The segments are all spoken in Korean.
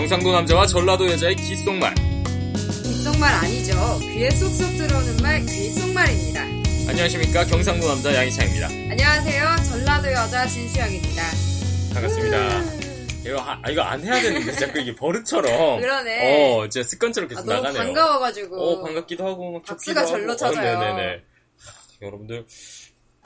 경상도 남자와 전라도 여자의 귓속말. 귓속말 아니죠. 귀에 쏙쏙 들어오는 말 귓속말입니다. 안녕하십니까 경상도 남자 양희창입니다. 안녕하세요. 전라도 여자 진수영입니다. 반갑습니다. 이거 하- 아, 이거 안 해야 되는데 자꾸 이게 버릇처럼. 그러네. 어, 진짜 습관처럼 계속 아, 너무 나가네요. 반가워가지고. 어, 반갑기도 하고 막 박수가 절로. 쳐져요. 어, 네네네. 하, 여러분들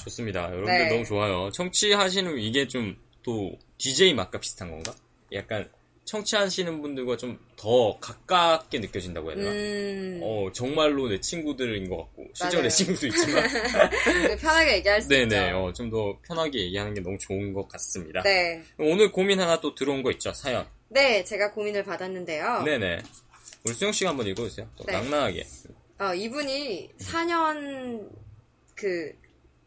좋습니다. 여러분들 네. 너무 좋아요. 청취하시는 이게 좀 또 DJ 맛과 비슷한 건가? 약간 청취하시는 분들과 좀 더 가깝게 느껴진다고 해야 되나? 음, 어, 정말로 내 친구들인 것 같고, 실제로 내. 친구도 있지만, 네, 편하게 얘기할 수 네네, 있죠. 어, 좀 더 편하게 얘기하는 게 너무 좋은 것 같습니다. 네. 오늘 고민 하나 또 들어온 거 있죠, 사연. 네, 제가 고민을 받았는데요. 네네. 우리 수영씨가 한번 읽어주세요. 또 네. 낭낭하게. 어, 이분이 4년, 그,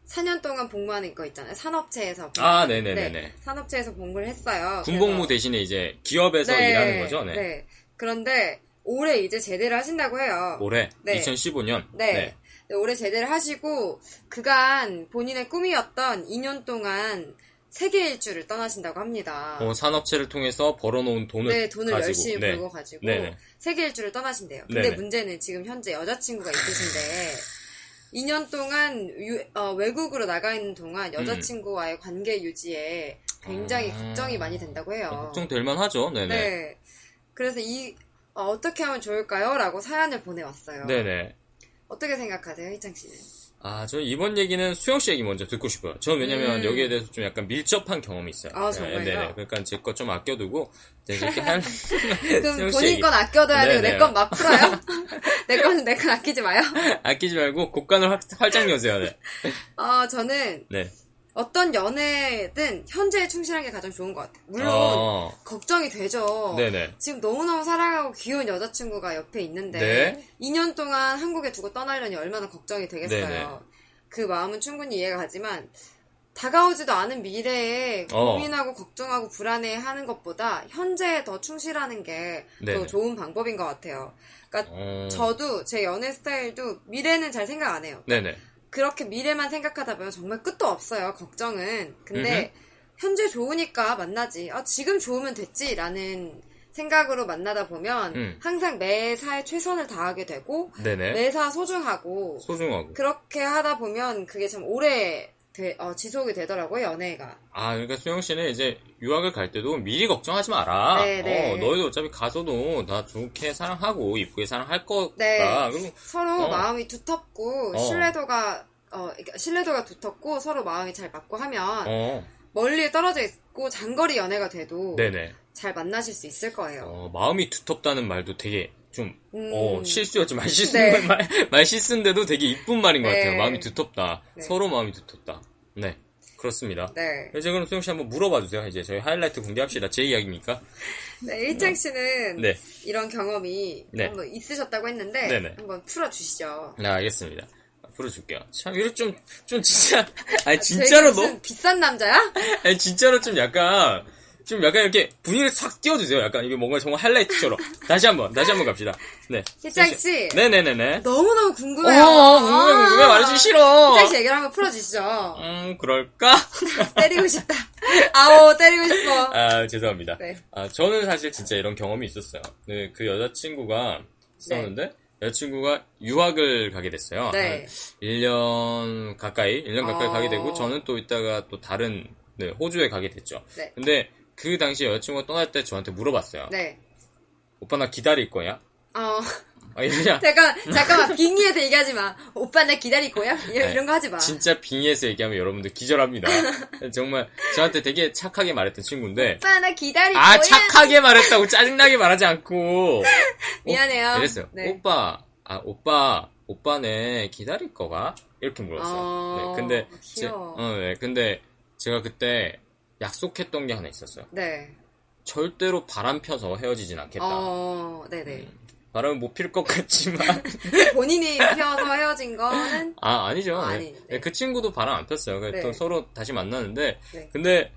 4년 동안 복무하는 거 있잖아요. 산업체에서. 아, 복무- 네네네네. 네, 산업체에서 복무를 했어요. 군복무 대신에 이제 기업에서 네, 일하는 거죠, 네. 그런데 올해 이제 제대를 하신다고 해요. 올해, 네. 2015년. 네. 네, 올해 제대를 하시고 그간 본인의 꿈이었던 2년 동안 세계 일주를 떠나신다고 합니다. 어, 산업체를 통해서 벌어놓은 돈을 네, 돈을 가지고. 열심히 네. 벌고 가지고. 세계 일주를 떠나신대요. 근데 네네. 문제는 지금 현재 여자친구가 있으신데 2년 동안 유- 어, 외국으로 나가 있는 동안 여자친구와의 관계 유지에 굉장히 음. 아. 걱정이 많이 된다고 해요. 어, 걱정될 만하죠, 네네. 네. 그래서 이 어, 떻게 하면 좋을까요? 라고 사연을 보내왔어요. 네네. 어떻게 생각하세요, 희창 씨는? 아, 저 이번 얘기는 수영 씨 얘기 먼저 듣고 싶어요. 저는 왜냐면 음. 여기에 대해서 좀 약간 밀접한 경험이 있어요. 아, 정말요? 네 네. 그러니까 제거좀 아껴두고, 네, 이렇게 할, 그럼 본인. 건 아껴둬야 되고 네네. 내건 막 풀어요? 내 건 내 건 아끼지 마요. 아끼지 말고 곡간을 활, 활짝 여세요, 네. 어, 저는 네. 어떤 연애든 현재에 충실한 게 가장 좋은 것 같아요. 물론 어, 걱정이 되죠. 네네. 지금 너무너무 사랑하고 귀여운 여자친구가 옆에 있는데 네. 2년 동안 한국에 두고 떠나려니 얼마나 걱정이 되겠어요. 네네. 그 마음은 충분히 이해가 가지만 다가오지도 않은 미래에 어. 고민하고 걱정하고 불안해하는 것보다 현재에 더 충실하는 게 더. 좋은 방법인 것 같아요. 그러니까 어, 저도 제 연애 스타일도 미래는 잘 생각 안 해요. 네네. 그렇게 미래만 생각하다 보면 정말 끝도 없어요. 걱정은. 근데 현재 좋으니까 만나지. 아, 지금 좋으면 됐지라는 생각으로 만나다 보면 음. 항상 매사에 최선을 다하게 되고 네네. 매사 소중하고 소중하고. 그렇게 하다 보면 그게 참 오래 되- 어, 지속이 되더라고요 연애가. 아, 그러니까 수영 씨는 이제 유학을 갈 때도 미리 걱정하지 마라. 네네. 어, 너희도 어차피 가서도 나 좋게 사랑하고 이쁘게 사랑할 거다. 네. 그리고 서로 어. 마음이 두텁고 어. 신뢰도가 어, 그러니까 신뢰도가 두텁고 서로 마음이 잘 맞고 하면 어, 멀리 떨어져 있고 장거리 연애가 돼도 네네. 잘 만나실 수 있을 거예요. 어, 마음이 두텁다는 말도 되게 좀 음. 어, 실수였지 말 실수 네. 말, 말 실수인데도 되게 이쁜 말인 것 네. 같아요. 마음이 두텁다. 네. 서로 마음이 두텁다. 네, 그렇습니다. 네. 이제 그럼 수영 씨 한번 물어봐 주세요. 이제 저희 하이라이트 공개합시다. 제 이야기입니까? 네, 일장 씨는 네. 이런 경험이 네. 한번 있으셨다고 했는데 네네. 한번 풀어 주시죠. 네, 알겠습니다. 풀어줄게요. 참, 이렇게 좀, 좀 진짜, 아니, 진짜로 되게 너, 비싼 남자야? 아니, 진짜로 좀 약간, 좀 약간 이렇게 분위기를 싹 띄워주세요. 약간 이게 뭔가 정말 하이라이트처럼. 다시 한 번, 다시 한번 갑시다. 네. 희창 씨. 네네네네. 너무너무 어, 궁금해요. 궁금해, 궁금해, 말해주기 싫어. 희창 씨 얘기를 한번 풀어주시죠. 음, 그럴까? 때리고 싶다. 아오, 때리고 싶어. 아, 죄송합니다. 네. 아, 저는 사실 진짜 이런 경험이 있었어요. 네, 그 여자친구가 있었는데, 여자친구가 유학을 가게 됐어요. 네. 1년 가까이, 1년 가까이 어. 가게 되고, 저는 또 이따가 또 다른, 네, 호주에 가게 됐죠. 네. 근데 그 당시 여자친구가 떠날 때 저한테 물어봤어요. 네. 오빠 나 기다릴 거야? 어, 아, 이러냐? 잠깐, 잠깐만, 빙의해서 얘기하지 마. 오빠 나 기다릴 거야? 이런, 네. 이런 거 하지 마. 진짜 빙의해서 얘기하면 여러분들 기절합니다. 정말 저한테 되게 착하게 말했던 친구인데, 오빠 나 기다릴 아, 거야? 착하게 말했다고 짜증나게 말하지 않고. 미안해요. 이랬어요. 네. 오빠, 아, 오빠, 오빠네 기다릴 거가? 이렇게 물었어요. 어, 네, 근데, 제, 귀여워. 어, 네, 근데 제가 그때 약속했던 게 하나 있었어요. 네. 절대로 바람 펴서 헤어지진 않겠다. 어, 네네. 바람은 못필 것 같지만. 본인이 피어서 헤어진 거는 아, 아니죠. 아, 네. 네. 네, 그 친구도 바람 안 폈어요. 그래서 네. 또 서로 다시 만나는데. 네. 근데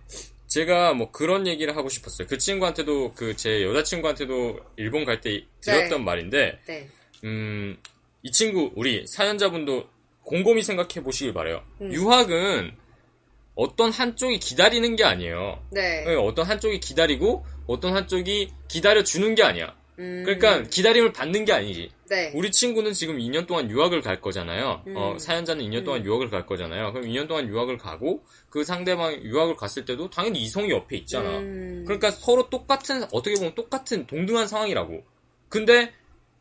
제가 뭐 그런 얘기를 하고 싶었어요. 그 친구한테도, 그 제 여자친구한테도 일본 갈 때 들었던 네. 말인데, 네. 음, 이 친구, 우리 사연자분도 곰곰이 생각해 보시길 바래요. 음. 유학은 어떤 한쪽이 기다리는 게 아니에요. 네. 예, 어떤 한쪽이 기다리고 어떤 한쪽이 기다려 주는 게 아니야. 음, 그러니까 기다림을 받는 게 아니지. 네. 우리 친구는 지금 2년 동안 유학을 갈 거잖아요. 음. 어, 사연자는 2년 동안 유학을 갈 거잖아요. 그럼 2년 동안 유학을 가고 그 상대방 유학을 갔을 때도 당연히 이성이 옆에 있잖아. 음, 그러니까 서로 똑같은 어떻게 보면 똑같은 동등한 상황이라고. 근데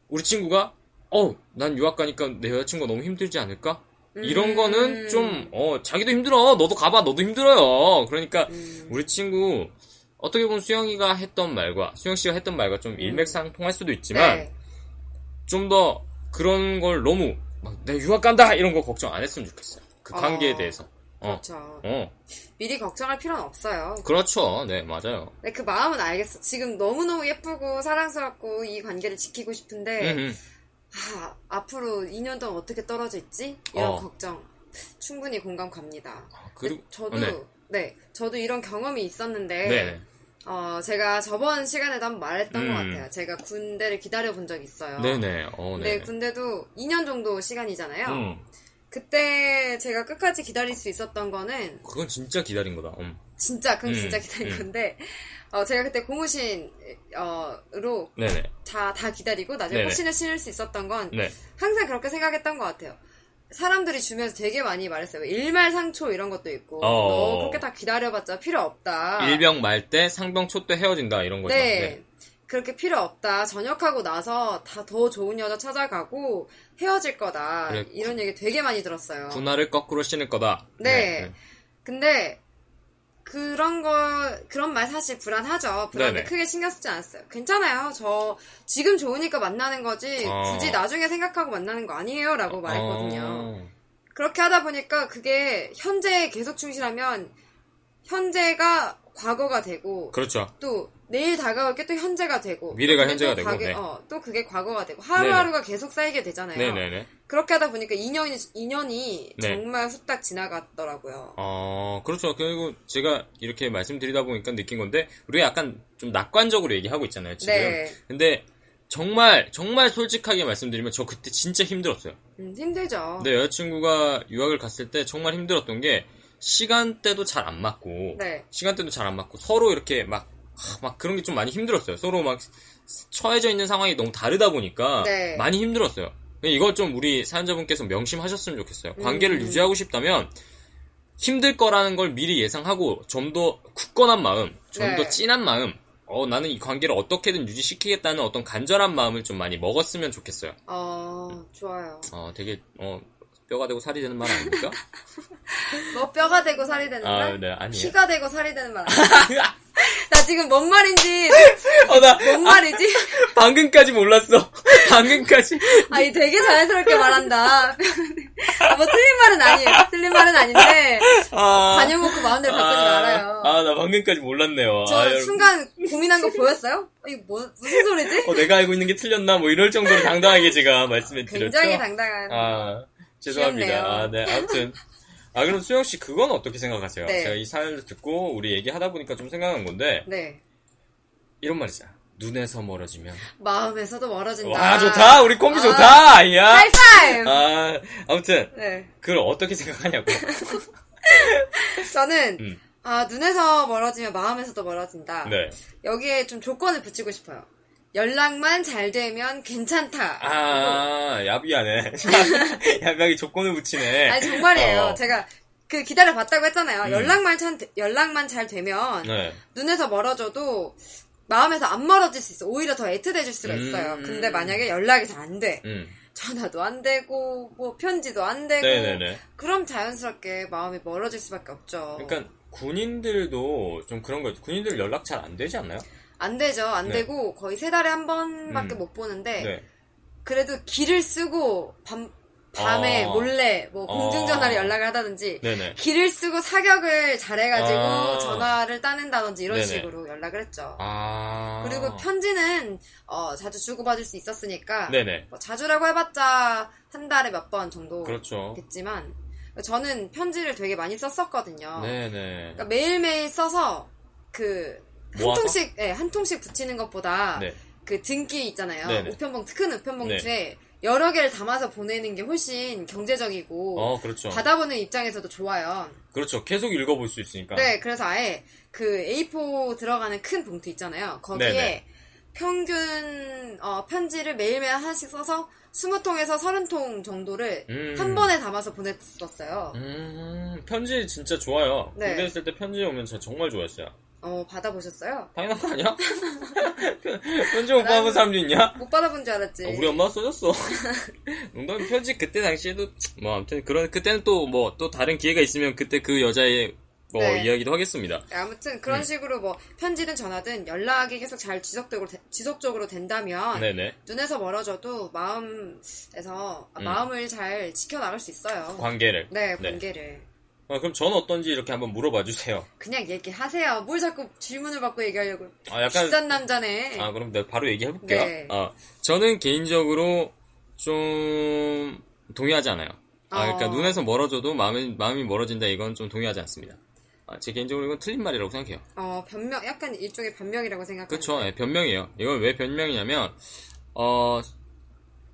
우리 친구가 어, 난 유학 가니까 내 여자친구가 너무 힘들지 않을까? 이런 음. 거는 좀 어, 자기도 힘들어. 너도 가봐. 너도 힘들어요. 그러니까 음, 우리 친구 어떻게 보면 수영이가 했던 말과 수영 씨가 했던 말과 좀 일맥상통할 수도 있지만 음. 네. 좀더 그런 걸 너무 막 내가 유학 간다 이런 거 걱정 안 했으면 좋겠어요. 그 관계에 어. 대해서. 어, 그렇죠. 어, 미리 걱정할 필요는 없어요. 그렇죠. 네, 맞아요. 네, 그 마음은 알겠어. 지금 너무너무 예쁘고 사랑스럽고 이 관계를 지키고 싶은데, 음, 음. 아, 앞으로 2년 동안 어떻게 떨어져 있지? 이런 어. 걱정. 충분히 공감 갑니다. 그리고 네, 저도, 어, 네. 네. 저도 이런 경험이 있었는데, 네, 어, 제가 저번 시간에도 한번 말했던 음. 것 같아요. 제가 군대를 기다려 본 적이 있어요. 네, 네, 어, 네. 군대도 2년 정도 시간이잖아요. 음, 그때 제가 끝까지 기다릴 수 있었던 거는 그건 진짜 기다린 거다. 음. 진짜 그건 음, 진짜 기다린 음. 건데 어, 제가 그때 고무신으로 네, 네, 다, 다 기다리고 나중에 네네. 코신을 신을 수 있었던 건 네. 항상 그렇게 생각했던 것 같아요. 사람들이 주면서 되게 많이 말했어요. 일말상초 이런 것도 있고 어. 너 그렇게 다 기다려봤자 필요 없다. 일병 말 때 상병 초 때 헤어진다 이런 거죠. 네. 그렇게 필요 없다. 전역하고 나서 다 더 좋은 여자 찾아가고 헤어질 거다. 그래. 이런 얘기 되게 많이 들었어요. 군화를 거꾸로 신을 거다. 네. 근데 그런 거 그런 말 사실 불안하죠. 불안해. 크게 신경 쓰지 않았어요. 괜찮아요. 저 지금 좋으니까 만나는 거지 어. 굳이 나중에 생각하고 만나는 거 아니에요라고 말했거든요. 어. 그렇게 하다 보니까 그게 현재에 계속 충실하면 현재가 과거가 되고 그렇죠. 또 내일 다가올 게 또 현재가 되고 미래가 현재가 또 되고, 가게- 네. 어, 또 그게 과거가 되고 하루하루가 계속 쌓이게 되잖아요. 네네네. 그렇게 하다 보니까 2년이 2년이 네. 정말 후딱 지나갔더라고요. 어, 그렇죠. 그리고 제가 이렇게 말씀드리다 보니까 느낀 건데, 우리가 약간 좀 낙관적으로 얘기하고 있잖아요, 지금. 네. 근데, 정말, 정말 솔직하게 말씀드리면, 저 그때 진짜 힘들었어요. 음, 힘들죠. 내 여자친구가 유학을 갔을 때 정말 힘들었던 게, 시간대도 잘 안 맞고, 네. 시간대도 잘 안 맞고, 서로 이렇게 막, 하, 막 그런 게 좀 많이 힘들었어요. 서로 막, 처해져 있는 상황이 너무 다르다 보니까, 네. 많이 힘들었어요. 이거 좀 우리 사연자분께서 명심하셨으면 좋겠어요. 관계를 음. 유지하고 싶다면 힘들 거라는 걸 미리 예상하고 좀 더 굳건한 마음, 좀더 네. 진한 마음, 어, 나는 이 관계를 어떻게든 유지시키겠다는 어떤 간절한 마음을 좀 많이 먹었으면 좋겠어요. 어, 좋아요. 어, 되게, 어, 뼈가 되고 살이 되는 말 아닙니까? 뭐 뼈가 되고 살이 되는 아, 말? 네, 아니에요. 피가 되고 살이 되는 말 아니야? 나 지금 뭔 말인지 어, 나 뭔 말이지? 방금까지 몰랐어. 방금까지. 아니 되게 자연스럽게 말한다. 아, 뭐 틀린 말은 아니에요. 틀린 말은 아닌데 아, 관용 먹고 마음대로 바꾸지 말아요. 아, 나 방금까지 몰랐네요. 저 아. 순간 고민한 거 보였어요? 이거 뭐 무슨 소리지? 어, 내가 알고 있는 게 틀렸나? 뭐 이럴 정도로 당당하게 제가 말씀해 드렸죠. 굉장히 당당한. 아, 죄송합니다. 아, 네, 아무튼. 아, 그럼 수영 씨, 그건 어떻게 생각하세요? 네. 제가 이 사연을 듣고 우리 얘기하다 보니까 좀 생각난 건데, 네. 이런 말 있잖아. 눈에서 멀어지면. 마음에서도 멀어진다. 와, 좋다! 우리 콤비 아. 좋다! 야! 하이파이브! 아, 아무튼, 네. 그걸 어떻게 생각하냐고. 저는 음. 아 눈에서 멀어지면 마음에서도 멀어진다. 네. 여기에 좀 조건을 붙이고 싶어요. 연락만 잘 되면 괜찮다. 아, 야비하네. 야비하게 조건을 붙이네. 아니 정말이에요. 어. 제가 그 기다려 봤다고 했잖아요. 음. 연락만 참 연락만 잘 되면 네. 눈에서 멀어져도 마음에서 안 멀어질 수 있어. 오히려 더 애틋해질 수가 음. 있어요. 근데 만약에 연락이 잘 안 돼. 음. 전화도 안 되고 뭐 편지도 안 되고 네네네. 그럼 자연스럽게 마음이 멀어질 수밖에 없죠. 그러니까, 군인들도 좀 그런 거, 군인들 연락 잘 안 되지 않나요? 안 되죠. 안 네. 되고 거의 세 달에 한 번밖에 음. 못 보는데 네. 그래도 길을 쓰고 밤 밤에 어. 몰래 뭐 공중전화로 어. 연락을 하다든지 네네. 길을 쓰고 사격을 잘해가지고 아. 전화를 따낸다든지 이런 네네. 식으로 연락을 했죠. 아. 그리고 편지는 어, 자주 주고받을 수 있었으니까 네네. 뭐 자주라고 해봤자 한 달에 몇 번 정도 그렇죠. 겠지만 저는 편지를 되게 많이 썼었거든요. 네네. 그러니까 매일매일 써서 그한 모아서? 통씩 예, 한 통씩 붙이는 것보다 네. 그 등기 있잖아요. 네네. 우편봉투 큰 우편봉투에 여러 개를 담아서 보내는 게 훨씬 경제적이고 어, 그렇죠. 받아보는 입장에서도 좋아요. 그렇죠. 계속 읽어볼 수 있으니까. 네, 그래서 아예 그 A4 들어가는 큰 봉투 있잖아요. 거기에 네네. 평균 어, 편지를 매일매일 하나씩 써서 20통에서 30통 정도를 음. 한 번에 담아서 보냈었어요. 음, 편지 진짜 좋아요. 네. 군대 있을 때 편지 오면 저 정말 좋아했어요. 어, 받아보셨어요? 당연한 거 아니야? 편지 못 받은 사람도 있냐? 못 받아본 줄 알았지. 어, 우리 엄마가 써줬어. 농담 편지 그때 당시에도 뭐 아무튼 그런 그때는 또 뭐 또 다른 기회가 있으면 그때 그 여자의 뭐 네. 이야기도 하겠습니다. 네, 아무튼 음. 그런 식으로 뭐 편지든 전화든 연락이 계속 잘 지속적으로 되- 지속적으로 된다면 네네. 눈에서 멀어져도 마음에서 아, 음. 마음을 잘 지켜나갈 수 있어요. 관계를. 네, 관계를. 어, 그럼 저는 어떤지 이렇게 한번 물어봐 주세요. 그냥 얘기하세요. 뭘 자꾸 질문을 받고 얘기하려고. 아 약간 비싼 남자네. 아 그럼 내가 바로 얘기해 볼게요. 네. 아 저는 개인적으로 좀 동의하지 않아요. 아 그러니까 어. 눈에서 멀어져도 마음이 마음이 멀어진다 이건 좀 동의하지 않습니다. 아, 제 개인적으로 이건 틀린 말이라고 생각해요. 어, 변명, 약간 일종의 변명이라고 생각하는 그렇죠. 예, 변명이에요. 이건 왜 변명이냐면 어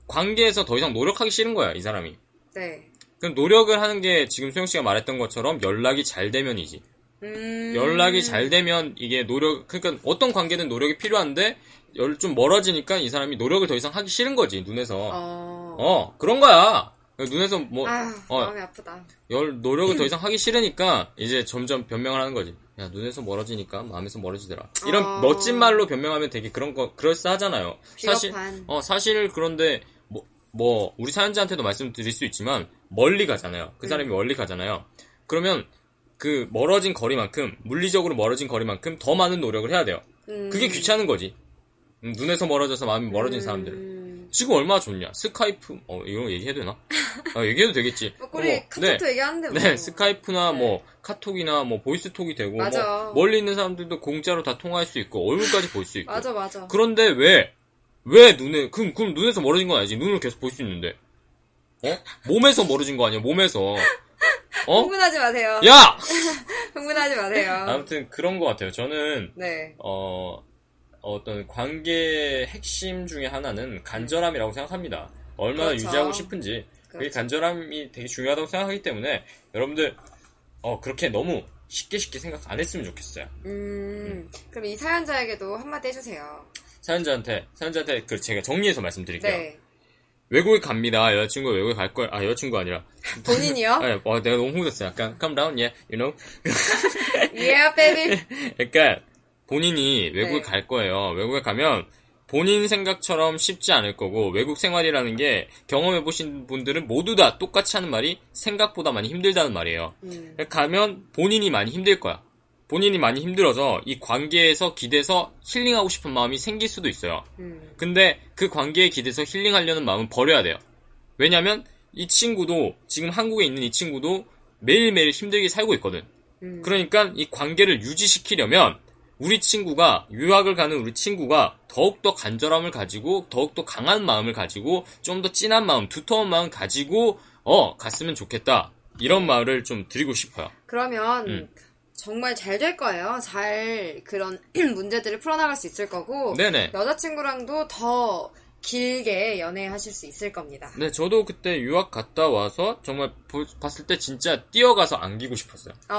관계에서 더 이상 노력하기 싫은 거야 이 사람이. 네. 그럼 노력을 하는 게 지금 수영 씨가 말했던 것처럼 연락이 잘 되면이지. 음. 연락이 잘 되면 이게 노력 그러니까 어떤 관계든 노력이 필요한데 열좀 멀어지니까 이 사람이 노력을 더 이상 하기 싫은 거지 눈에서. 어. 어 그런 거야. 눈에서 뭐 아, 어, 마음이 아프다. 열 노력을 더 이상 하기 싫으니까 이제 점점 변명을 하는 거지. 야 눈에서 멀어지니까 마음에서 멀어지더라. 이런 어. 멋진 말로 변명하면 되게 그런 거 그럴싸하잖아요. 사실 비겁한. 어 사실 그런데 뭐, 뭐 우리 사연자한테도 말씀드릴 수 있지만 멀리 가잖아요. 그 사람이 멀리 가잖아요. 그러면 그 멀어진 거리만큼 물리적으로 멀어진 거리만큼 더 많은 노력을 해야 돼요. 음. 그게 귀찮은 거지. 음, 눈에서 멀어져서 마음이 멀어진 사람들. 음. 지금 얼마나 좋냐? 스카이프, 어, 이런 거 얘기해도 되나? 아, 얘기해도 되겠지. 뭐, 우리 어머, 카톡도 얘기하는데 뭐. 네, 스카이프나 네. 뭐 카톡이나 뭐 보이스톡이 되고 맞아. 뭐 멀리 있는 사람들도 공짜로 다 통화할 수 있고 얼굴까지 볼 수 있고. 맞아, 맞아. 그런데 왜? 왜 눈에 그럼 그럼 눈에서 멀어진 건 아니지. 눈을 계속 볼 수 있는데. 어? 몸에서 멀어진 거 아니야? 몸에서. 어? 흥분하지 마세요. 야! 흥분하지 마세요. 아무튼 그런 것 같아요. 저는 네. 어 어떤 관계의 핵심 중에 하나는 간절함이라고 생각합니다. 얼마나 그렇죠. 유지하고 싶은지 그게 그렇죠. 간절함이 되게 중요하다고 생각하기 때문에 여러분들 어 그렇게 너무 쉽게 쉽게 생각 안 했으면 좋겠어요. 음, 그럼 이 사연자에게도 한마디 해주세요. 사연자한테 사연자한테 그 제가 정리해서 말씀드릴게요. 네. 외국에 갑니다. 여자친구 가 외국에 갈 거야. 아 여자친구 아니라. 본인이요? 네, 어, 내가 너무 흥분했어. 약간 calm down, yeah, you know. yeah, baby. 그러니까 본인이 외국에 네. 갈 거예요. 외국에 가면 본인 생각처럼 쉽지 않을 거고 외국 생활이라는 게 경험해 보신 분들은 모두 다 똑같이 하는 말이 생각보다 많이 힘들다는 말이에요. 음, 가면 본인이 많이 힘들 거야. 본인이 많이 힘들어서 이 관계에서 기대서 힐링하고 싶은 마음이 생길 수도 있어요. 음, 근데 그 관계에 기대서 힐링하려는 마음은 버려야 돼요. 왜냐면 이 친구도 지금 한국에 있는 이 친구도 매일매일 힘들게 살고 있거든. 음. 그러니까 이 관계를 유지시키려면 우리 친구가 유학을 가는 우리 친구가 더욱더 간절함을 가지고 더욱더 강한 마음을 가지고 좀 더 진한 마음, 두터운 마음 가지고 어 갔으면 좋겠다. 이런 말을 좀 드리고 싶어요. 그러면 음. 정말 잘 될 거예요. 잘 그런 문제들을 풀어나갈 수 있을 거고 네네. 여자친구랑도 더 길게 연애하실 수 있을 겁니다. 네, 저도 그때 유학 갔다 와서 정말 보- 봤을 때 진짜 뛰어가서 안기고 싶었어요. 어,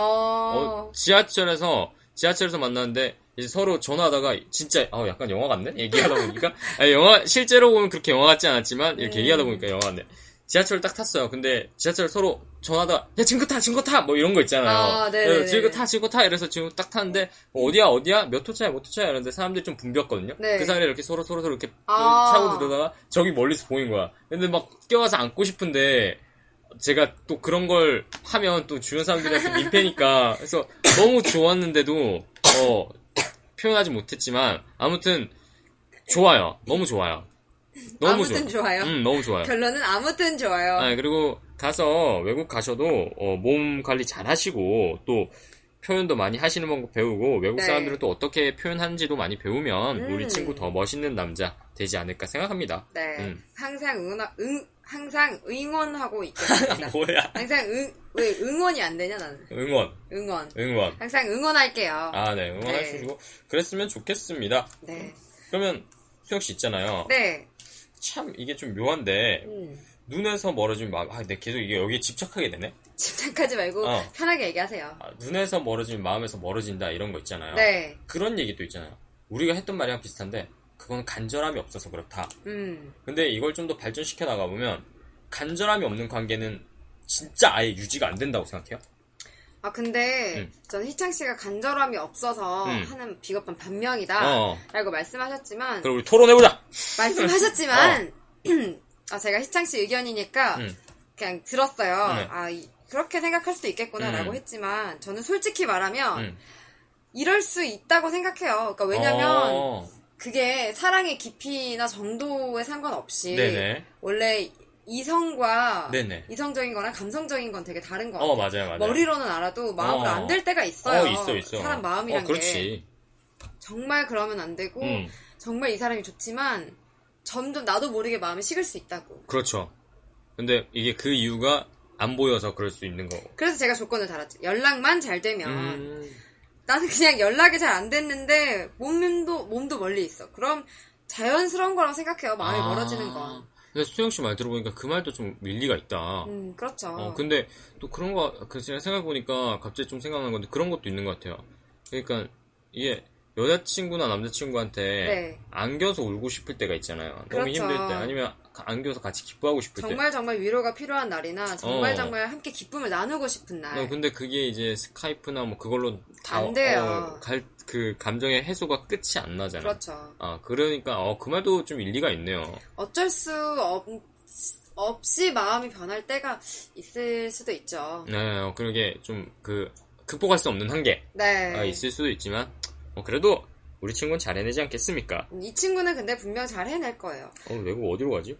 어, 지하철에서 지하철에서 만났는데 이제 서로 전화하다가 진짜 어 약간 영화 같네 얘기하다 보니까 아니, 영화 실제로 보면 그렇게 영화 같지 않았지만 이렇게 음. 얘기하다 보니까 영화 같네 지하철 딱 탔어요 근데 지하철 서로 전화하다가 야 지금 타 지금 타 뭐 이런 거 있잖아요. 아, 네네네. 어, 지금 타 지금 타. 이래서 지금 딱 탔는데 어, 어디야 어디야? 몇 호차야 몇 호차야? 이러는데 사람들이 좀 붐볐거든요. 네. 그 사이에 이렇게 서로 서로 서로 이렇게 아. 차고 들어다가 저기 멀리서 보인 거야. 근데 막 뛰어가서 안고 싶은데 제가 또 그런 걸 하면 또 주변 사람들한테 민폐니까 그래서 너무 좋았는데도 어 표현하지 못했지만 아무튼 좋아요. 너무 좋아요. 너무 아무튼 좋아 좋아요. 음 너무 좋아요. 결론은 아무튼 좋아요. 아 그리고 가서 외국 가셔도 어, 몸 관리 잘 하시고 또 표현도 많이 하시는 방법 배우고 외국 네. 사람들은 또 어떻게 표현하는지도 많이 배우면 음. 우리 친구 더 멋있는 남자 되지 않을까 생각합니다 네. 음. 항상 응원, 응, 항상 응원하고 있겠습니다. 뭐야 항상 응, 왜 응원이 안 되냐, 나는. 응원 응원. 응원 항상 응원할게요. 아, 네, 네. 응원하시고 그랬으면 좋겠습니다. 네. 그러면 수영 씨 있잖아요. 네. 참 이게 좀 묘한데 음. 눈에서 멀어지면 마음, 아, 내 계속 이게 여기에 집착하게 되네. 집착하지 말고 어. 편하게 얘기하세요. 아, 눈에서 멀어지면 마음에서 멀어진다 이런 거 있잖아요. 네. 그런 얘기도 있잖아요. 우리가 했던 말이랑 비슷한데 그건 간절함이 없어서 그렇다. 음. 근데 이걸 좀 더 발전시켜 나가 보면 간절함이 없는 관계는 진짜 아예 유지가 안 된다고 생각해요. 아 근데 음. 저는 희창 씨가 간절함이 없어서 음. 하는 비겁한 변명이다. 어. 라고 말씀하셨지만 그럼 우리 토론해보자. 말씀하셨지만 아, 제가 희창 씨 의견이니까 음. 그냥 들었어요. 네. 아 이- 그렇게 생각할 수도 있겠구나라고 음. 했지만 저는 솔직히 말하면 음. 이럴 수 있다고 생각해요. 그러니까 왜냐면 어. 그게 사랑의 깊이나 정도에 상관없이 네네. 원래 이성과 네네. 이성적인 거랑 감성적인 건 되게 다른 것 같아요. 어 맞아요 맞아요. 머리로는 알아도 마음으로 어. 안될 때가 있어요. 어 있어 있어. 사람 마음이란 어게 그렇지. 정말 그러면 안 되고 음. 정말 이 사람이 좋지만 점점 나도 모르게 마음이 식을 수 있다고. 그렇죠. 근데 이게 그 이유가 안 보여서 그럴 수 있는 거고. 그래서 제가 조건을 달았죠. 연락만 잘 되면 음. 나는 그냥 연락이 잘 안 됐는데 몸도 몸도 멀리 있어. 그럼 자연스러운 거라고 생각해요. 마음이 아. 멀어지는 건. 근데 수영 씨 말 들어보니까 그 말도 좀 일리가 있다. 음 그렇죠. 어, 근데 또 그런 거, 그 제가 생각해보니까 갑자기 좀 생각나는 건데 그런 것도 있는 것 같아요. 그러니까 이게 여자친구나 남자친구한테 네. 안겨서 울고 싶을 때가 있잖아요. 너무 그렇죠. 힘들 때 아니면 안겨서 같이 기뻐하고 싶을 때. 정말 정말 위로가 필요한 날이나 정말 어. 정말 함께 기쁨을 나누고 싶은 날. 어, 근데 그게 이제 스카이프나 뭐 그걸로 다 안 돼요. 어, 갈, 그 감정의 해소가 끝이 안 나잖아. 그렇죠. 아, 그러니까 어, 그 말도 좀 일리가 있네요. 어쩔 수 없, 없이 마음이 변할 때가 있을 수도 있죠. 네, 어, 그러게 좀 그 극복할 수 없는 한계가 네. 있을 수도 있지만 뭐 그래도 우리 친구는 잘 해내지 않겠습니까? 이 친구는 근데 분명 잘 해낼 거예요. 어, 외국 어디로 가지?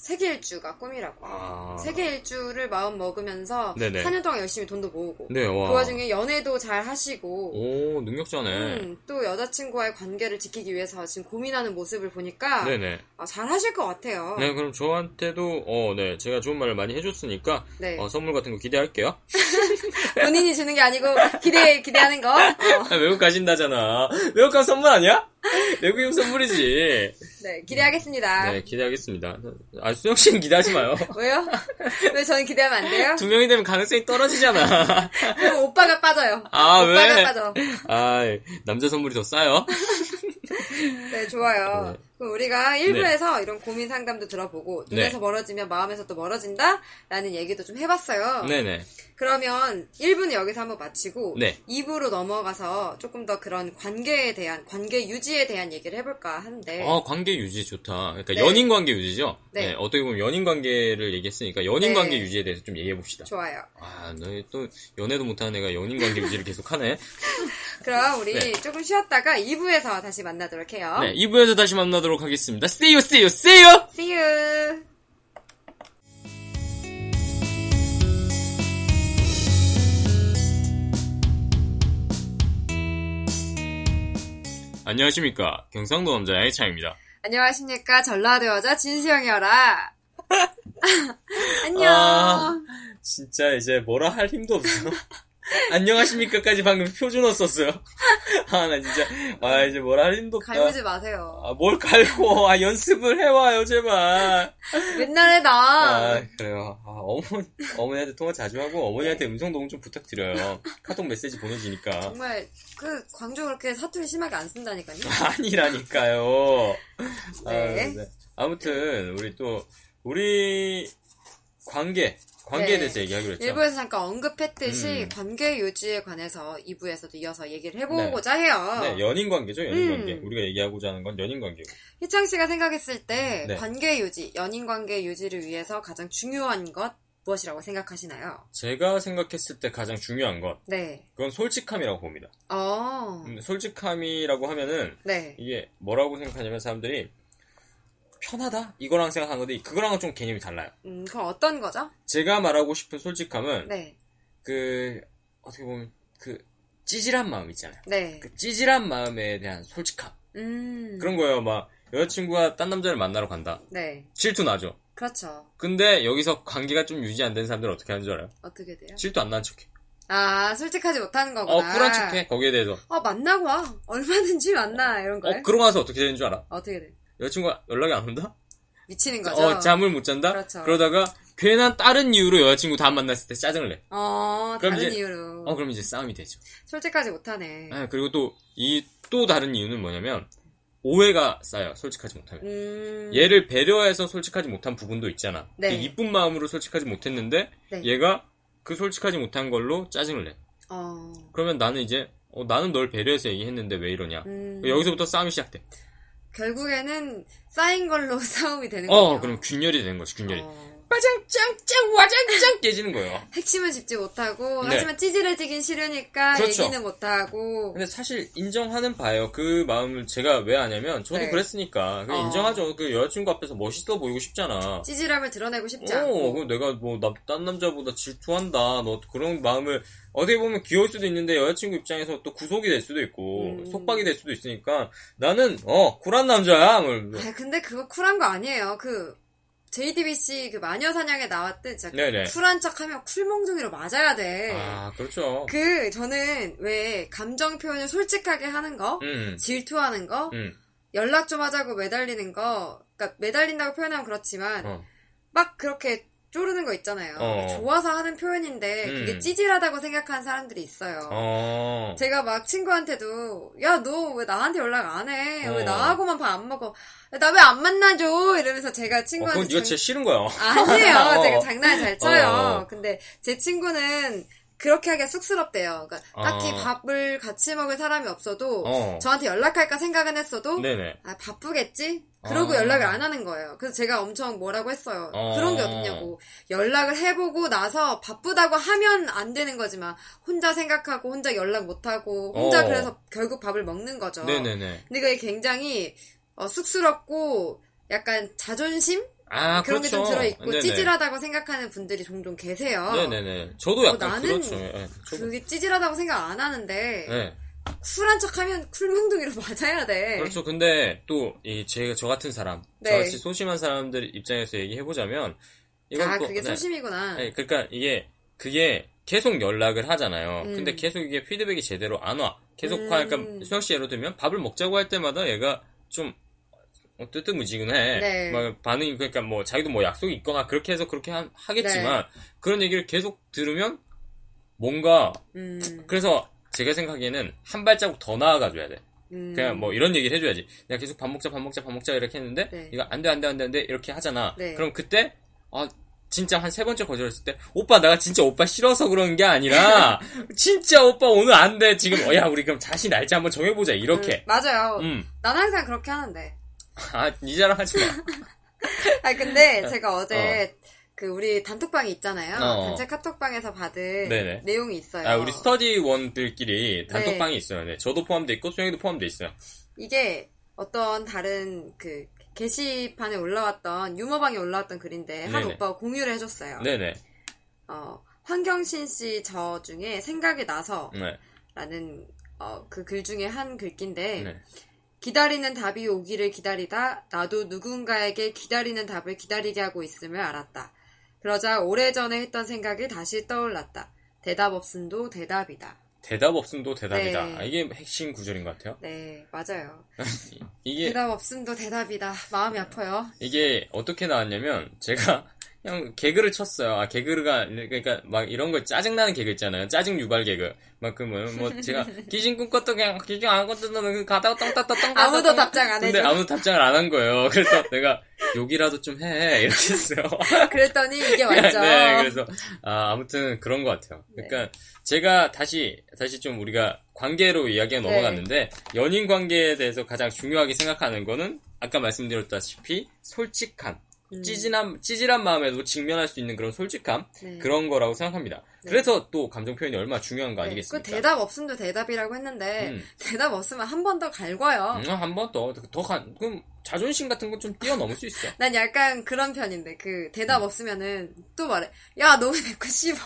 세계 일주가 꿈이라고. 아. 세계 일주를 마음 먹으면서 네네. 4년 동안 열심히 돈도 모으고 네, 와. 그 와중에 연애도 잘 하시고 오, 능력자네. 음, 또 여자친구와의 관계를 지키기 위해서 지금 고민하는 모습을 보니까 네네. 아, 잘 하실 것 같아요. 네, 그럼 저한테도, 어, 네, 제가 좋은 말을 많이 해줬으니까, 네. 어, 선물 같은 거 기대할게요. 본인이 주는 게 아니고 기대 기대하는 거. 어. 아, 외국 가신다잖아. 외국 간 선물 아니야? 외국인 선물이지. 네, 기대하겠습니다. 네, 기대하겠습니다. 아, 수영 씨는 기대하지 마요. 왜요? 왜 저는 기대하면 안 돼요? 두 명이 되면 가능성이 떨어지잖아. 그럼 오빠가 빠져요. 아, 오빠가 왜? 빠져. 아, 남자 선물이 더 싸요? 네, 좋아요. 네. 우리가 1부에서 이런 고민 상담도 들어보고 눈에서 네. 멀어지면 마음에서 또 멀어진다? 라는 얘기도 좀 해봤어요. 네네. 그러면 1부는 여기서 한번 마치고 네. 2부로 넘어가서 조금 더 그런 관계에 대한 관계 유지에 대한 얘기를 해볼까 하는데 아, 관계 유지 좋다. 그러니까 네. 연인 관계 유지죠? 네. 어떻게 보면 연인 관계를 얘기했으니까 연인 네. 관계 유지에 대해서 좀 얘기해 봅시다. 좋아요. 아, 너희 또 연애도 못하는 애가 연인 관계 유지를 계속 하네. 그럼 우리 네. 조금 쉬었다가 2부에서 다시 만나도록 해요. 네, 2부에서 다시 만나도록 하겠습니다. See you, see you, see you! See you. 안녕하십니까. 경상도 남자 양희창입니다. 안녕하십니까 전라도 여자 진수영이어라. 안녕. 아. 진짜 이제 뭐라 할 힘도 없어. 안녕하십니까까지 방금 표준어 썼어요. 아, 나 진짜, 아, 이제 뭐라 할 힘도 없다. 갈구지 마세요. 아, 뭘 갈고, 아, 연습을 해와요, 제발. 맨날 해다. 아, 그래요. 아, 어머니, 어머니한테 통화 자주 하고, 어머니한테 음성 녹음 좀 부탁드려요. 카톡 메시지 보내주니까. 정말 그 광주 그렇게 사투리 심하게 안 쓴다니까요. 아니라니까요. 아, 네. 네. 아무튼, 우리 또, 우리 관계, 관계에 네. 대해서 얘기하기로 했죠. 일부에서 잠깐 언급했듯이 음. 관계 유지에 관해서 2부에서도 이어서 얘기를 해보고자 해요. 네, 연인 관계죠, 연인 음. 관계. 우리가 얘기하고자 하는 건 연인 관계고. 희창 씨가 생각했을 때 네. 관계 유지, 연인 관계 유지를 위해서 가장 중요한 것 무엇이라고 생각하시나요? 제가 생각했을 때 가장 중요한 것, 네. 그건 솔직함이라고 봅니다. 어. 근데 솔직함이라고 하면은, 네. 이게 뭐라고 생각하냐면 사람들이, 편하다? 이거랑 생각하는 건데, 그거랑은 좀 개념이 달라요. 음, 그럼 어떤 거죠? 제가 말하고 싶은 솔직함은, 네. 그, 어떻게 보면, 그, 찌질한 마음 있잖아요. 네. 그 찌질한 마음에 대한 솔직함. 음. 그런 거예요. 막, 여자친구가 딴 남자를 만나러 간다. 네. 질투 나죠. 그렇죠. 근데 여기서 관계가 좀 유지 안된 사람들은 어떻게 하는 줄 알아요? 어떻게 돼요? 질투 안 나는 척해. 아, 솔직하지 못하는 거구나. 어, 쿨한 척해. 거기에 대해서. 어, 만나고 와. 얼마든지 만나. 이런 거예요? 어, 그러고 나서 어떻게 되는 줄 알아? 어떻게 돼? 여자친구가 연락이 안 온다? 미치는 거죠. 어, 잠을 못 잔다? 그렇죠. 그러다가 괜한 다른 이유로 여자친구 다음 만났을 때 짜증을 내. 어, 그럼 다른 이제- 이유로. 어, 그럼 이제 싸움이 되죠. 솔직하지 못하네. 아, 그리고 또, 이, 또 다른 이유는 뭐냐면, 오해가 쌓여, 솔직하지 못하면. 음. 얘를 배려해서 솔직하지 못한 부분도 있잖아. 네. 그 이쁜 마음으로 솔직하지 못했는데, 네. 얘가 그 솔직하지 못한 걸로 짜증을 내. 어. 그러면 나는 이제, 어, 나는 널 배려해서 얘기했는데 왜 이러냐. 음. 여기서부터 싸움이 시작돼. 결국에는 쌓인 걸로 싸움이 되는 어, 거예요. 그럼 균열이 되는 거지, 균열이. 어. 빠장짱짱 와장짱 깨지는 거예요. 핵심은 짚지 못하고 네. 하지만 찌질해지긴 싫으니까 그렇죠. 얘기는 못하고 근데 사실 인정하는 바예요. 그 마음을 제가 왜 하냐면 저도 네. 그랬으니까 그냥 어. 인정하죠. 그 여자친구 앞에서 멋있어 보이고 싶잖아. 찌질함을 드러내고 싶지 어, 않고 그럼 내가 뭐, 나, 딴 남자보다 질투한다. 너 그런 마음을, 어떻게 보면 귀여울 수도 있는데, 여자친구 입장에서 또 구속이 될 수도 있고, 음. 속박이 될 수도 있으니까, 나는, 어, 쿨한 남자야. 뭐, 아 근데 그거 쿨한 거 아니에요 그 JTBC 그 마녀 사냥에 나왔듯 진짜 네네. 쿨한 척하면 쿨몽둥이로 맞아야 돼 아, 그렇죠. 그 저는 왜 감정 표현을 솔직하게 하는 거 음, 질투하는 거 음, 연락 좀 하자고 매달리는 거 그러니까 매달린다고 표현하면 그렇지만 어. 막 그렇게 쪼르는 거 있잖아요 어. 좋아서 하는 표현인데 그게 음. 찌질하다고 생각하는 사람들이 있어요 어. 제가 막 친구한테도 야 너 왜 나한테 연락 안 해? 왜 어. 나하고만 밥 안 먹어? 나 왜 안 만나줘? 이러면서 제가 어, 친구한테 그건 네가 진짜 싫은 거야. 아니에요. 어. 제가 장난 잘 쳐요. 어. 근데 제 친구는 그렇게 하기가 쑥스럽대요. 그러니까 딱히 어. 밥을 같이 먹을 사람이 없어도 어. 저한테 연락할까 생각은 했어도 네네. 아 바쁘겠지? 그러고 어. 연락을 안 하는 거예요. 그래서 제가 엄청 뭐라고 했어요. 어. 그런 게 어딨냐고. 연락을 해보고 나서 바쁘다고 하면 안 되는 거지만 혼자 생각하고 혼자 연락 못하고 혼자 어. 그래서 결국 밥을 먹는 거죠. 네네네. 근데 그게 굉장히 어, 쑥스럽고 약간 자존심? 아, 그런 게좀 그렇죠. 들어 있고 네네. 찌질하다고 생각하는 분들이 종종 계세요. 네네네. 저도 약간 어, 나는 그렇죠. 예, 저도. 그게 찌질하다고 생각 안 하는데 네. 쿨한 척하면 쿨몽둥이로 맞아야 돼. 그렇죠. 근데 또, 이, 제, 저 같은 사람, 네. 저같이 소심한 사람들 입장에서 얘기해 보자면, 이건 아 또, 그게 네. 소심이구나. 네, 그러니까 이게, 그게 계속 연락을 하잖아요. 음. 근데 계속 이게 피드백이 제대로 안 와. 계속, 음. 하 그러니까, 수영 씨 예를 들면 밥을 먹자고 할 때마다 얘가 좀, 어, 뜨뜻무지근해. 네. 막 반응이, 그러니까 뭐, 자기도 뭐 약속이 있거나 그렇게 해서 그렇게 하, 하겠지만, 그런 얘기를 계속 들으면, 뭔가, 음, 그래서 제가 생각에는 한 발자국 더 나아가줘야 돼. 음. 그냥 뭐 이런 얘기를 해줘야지. 내가 계속 밥 먹자, 밥 먹자, 밥 먹자 이렇게 했는데, 네. 이거 안 돼, 안 돼, 안 돼, 안 돼, 이렇게 하잖아. 네. 그럼 그때, 아, 진짜 한 세 번째 거절했을 때, 오빠, 내가 진짜 오빠 싫어서 그런 게 아니라, 진짜 오빠 오늘 안 돼. 지금, 어, 야, 우리 그럼 다시 날짜 한번 정해보자. 음, 이렇게. 맞아요. 음. 난 항상 그렇게 하는데. 아, 니 자랑 하지 마. 아 근데 제가 어제 그 우리 단톡방이 있잖아요. 어. 단체 카톡방에서 받은 네네. 내용이 있어요. 아, 우리 스터디원들끼리 단톡방이 네. 있어요. 네. 저도 포함돼 있고, 수영이도 포함돼 있어요. 이게 어떤 다른 그 게시판에 올라왔던 유머방에 올라왔던 글인데 한 네네. 오빠가 공유를 해줬어요. 네네. 어, 황경신 씨 저 중에 생각이 나서라는 네. 어, 그 글 중에 한 글귀인데 네. 기다리는 답이 오기를 기다리다 나도 누군가에게 기다리는 답을 기다리게 하고 있음을 알았다. 그러자 오래전에 했던 생각이 다시 떠올랐다. 대답 없음도 대답이다. 대답 없음도 대답이다. 네. 아, 이게 핵심 구절인 것 같아요. 네, 맞아요. 이게, 대답 없음도 대답이다. 마음이 아파요. 이게 어떻게 나왔냐면 제가 그냥 개그를 쳤어요. 아 개그가 그러니까 막 이런 거 짜증 나는 개그 있잖아요. 짜증 유발 개그. 막 그러면 뭐 제가 기신 꿈꿨도 그냥 기신 안 꿨던 가다가 똥 땄다 똥 땄다. 아무도 똥 답장 안 근데 해줘. 아무도 답장을 안 한 거예요. 그래서 내가 욕이라도 좀 해 이렇게 했어요. 그랬더니 이게 왔죠. 네, 그래서 아, 아무튼 그런 것 같아요. 그러니까 제가 다시 다시 좀 우리가 관계로 이야기가 네. 넘어갔는데 연인 관계에 대해서 가장 중요하게 생각하는 거는 아까 말씀드렸다시피 솔직함. 음. 찌질한 찌질한 마음에도 직면할 수 있는 그런 솔직함 네. 그런 거라고 생각합니다. 네. 그래서 또 감정 표현이 얼마나 중요한 거 네, 그 아니겠습니까? 대답 없음도 대답이라고 했는데 음. 대답 없으면 한 번 더 갈궈요. 한번 더, 더, 간, 그럼 자존심 같은 건 좀 뛰어넘을 수 있어. 난 약간 그런 편인데 그 음. 대답 없으면은 또 말해. 야, 너왜내거 씹어?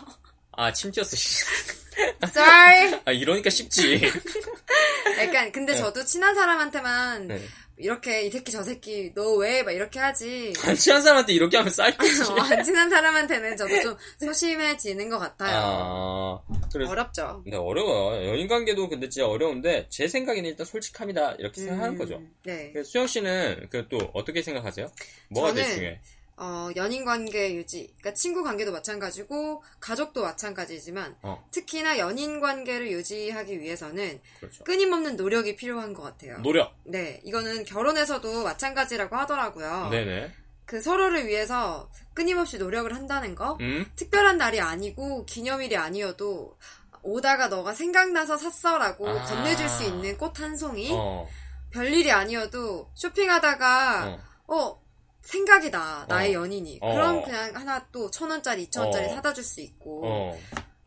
아, 침튀었어. Sorry. 아, 이러니까 쉽지. 약간 근데 네. 저도 친한 사람한테만 네. 이렇게 이 새끼 저 새끼 너 왜 막 이렇게 하지. 안 친한 사람한테 이렇게 하면 사이코지. 어, 안 친한 사람한테는 저도 좀 소심해지는 것 같아요. 아, 그래서 어렵죠. 근데 어려워요. 연인 관계도 근데 진짜 어려운데 제 생각에는 일단 솔직함이다 이렇게 생각하는 음, 거죠. 네. 그래서 수영 씨는 그 또 어떻게 생각하세요? 뭐가 제일 저는 중요해? 어, 연인 관계 유지, 그러니까 친구 관계도 마찬가지고 가족도 마찬가지지만 어. 특히나 연인 관계를 유지하기 위해서는 그렇죠. 끊임없는 노력이 필요한 것 같아요. 노력. 네, 이거는 결혼에서도 마찬가지라고 하더라고요. 네네. 그 서로를 위해서 끊임없이 노력을 한다는 거. 음. 특별한 날이 아니고 기념일이 아니어도 오다가 너가 생각나서 샀어라고 아. 건네줄 수 있는 꽃 한 송이. 어. 별일이 아니어도 쇼핑하다가 어. 어 생각이 나 나의 어. 연인이 어. 그럼 그냥 하나 또 천 원짜리 이천 원짜리 어. 사다 줄 수 있고 어.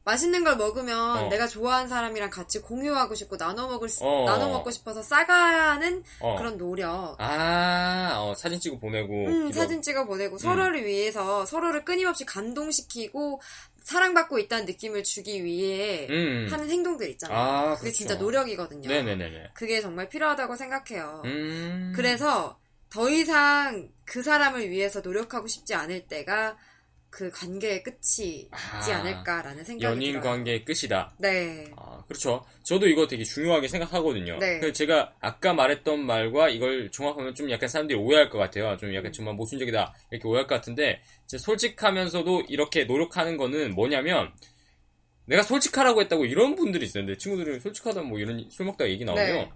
맛있는 걸 먹으면 어. 내가 좋아하는 사람이랑 같이 공유하고 싶고 나눠 먹을 수, 어. 나눠 먹고 싶어서 싸가는 어. 그런 노력 아, 어, 사진 찍어 보내고. 음, 사진 찍어 보내고 서로를 위해서 서로를 끊임없이 감동시키고 사랑받고 있다는 느낌을 주기 위해 음. 하는 행동들 있잖아요. 아, 그게 그렇죠. 진짜 노력이거든요. 네네네네. 그게 정말 필요하다고 생각해요. 음. 그래서 더 이상 그 사람을 위해서 노력하고 싶지 않을 때가 그 관계의 끝이지 아, 않을까라는 생각이 연인 들어요. 관계의 끝이다. 네. 아, 그렇죠. 저도 이거 되게 중요하게 생각하거든요. 네. 그래서 제가 아까 말했던 말과 이걸 종합하면 좀 약간 사람들이 오해할 것 같아요. 좀 약간 정말 모순적이다. 이렇게 오해할 것 같은데, 솔직하면서도 이렇게 노력하는 거는 뭐냐면, 내가 솔직하라고 했다고 이런 분들이 있어요. 내 친구들이 솔직하다 뭐 이런 술 먹다가 얘기 나오면, 네.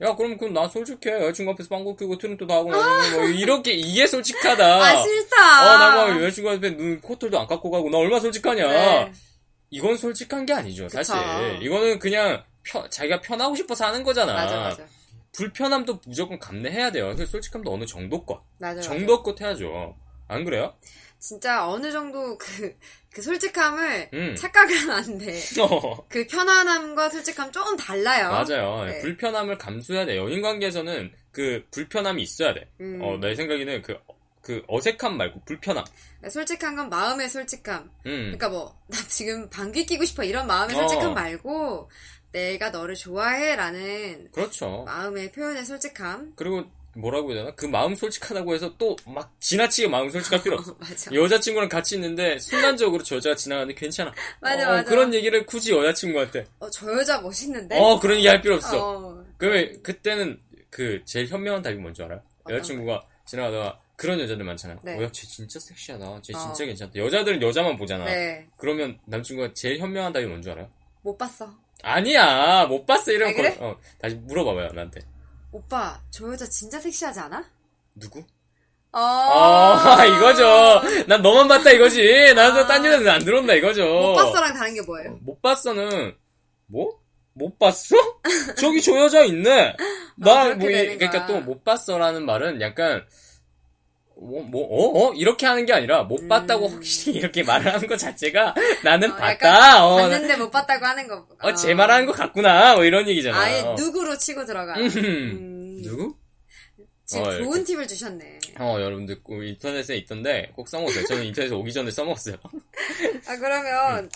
야, 그럼 그럼 나 솔직해. 여자친구 앞에서 빵꾸 끼고 트림도 하고, 나중에 뭐 이렇게, 이게 솔직하다. 아, 싫다. 어, 나막 여자친구 앞에 눈, 코털도 안 깎고 가고, 나 얼마나 솔직하냐. 네. 이건 솔직한 게 아니죠, 사실. 그쵸. 이거는 그냥 편- 자기가 편하고 싶어서 하는 거잖아. 맞아, 맞아. 불편함도 무조건 감내해야 돼요. 그래서 솔직함도 어느 정도껏. 맞아. 정도껏 해야죠. 안 그래요? 진짜 어느 정도 그, 그 솔직함을 음. 착각하면 안 돼. 어, 그 편안함과 솔직함 조금 달라요. 맞아요. 네. 불편함을 감수해야 돼. 연인 관계에서는 그 불편함이 있어야 돼. 음. 어, 내 생각에는 그, 그 어색함 말고 불편함. 솔직한 건 마음의 솔직함. 음. 그러니까 뭐, 나 지금 방귀 끼고 싶어 이런 마음의 어. 솔직함 말고, 내가 너를 좋아해라는 그렇죠. 마음의 표현의 솔직함. 그리고 뭐라고 해야 되나? 그 마음 솔직하다고 해서 또 막 지나치게 마음 솔직할 필요 없어. 맞아. 여자친구랑 같이 있는데 순간적으로 저 여자가 지나가는데 괜찮아. 맞아, 어, 맞아. 그런 얘기를 굳이 여자친구한테. 어, 저 여자 멋있는데? 어, 그런 얘기 할 필요 없어. 네? 어. 그러면 그때는 그 제일 현명한 답이 뭔지 알아요? 여자친구가 지나가다가 그런 여자들 많잖아요. 네. 어, 야, 쟤 진짜 섹시하다. 쟤 어. 진짜 괜찮다. 여자들은 여자만 보잖아. 네. 그러면 남친구가 제일 현명한 답이 뭔지 알아요? 못 봤어. 아니야, 못 봤어. 이러면 아, 그래? 거- 어, 다시 물어봐봐요, 나한테. 오빠, 저 여자 진짜 섹시하지 않아? 누구? 어. 아, 이거죠. 난 너만 봤다 이거지. 나도 아. 딴 여자는 안 들어온다 이거죠. 못 봤어랑 다른 게 뭐예요? 어, 못 봤어는 뭐? 못 봤어? 저기 저 여자 있네. 나 아, 그렇게 뭐 이- 되는 그러니까. 또 못 봤어라는 말은 약간 뭐, 뭐, 어, 어? 이렇게 하는 게 아니라, 못 봤다고 음. 확실히 이렇게 말을 하는 것 자체가, 나는 어, 봤다. 어, 나- 봤는데 못 봤다고 하는 거. 어, 제 말하는 것 같구나. 뭐 이런 얘기잖아. 아예 어. 누구로 치고 들어가. 음. 음. 누구? 지금 어, 좋은. 팁을 주셨네. 어, 여러분들, 꼭 인터넷에 있던데, 꼭 써먹었어요. 저는 인터넷에 오기 전에 써먹었어요. 아, 그러면,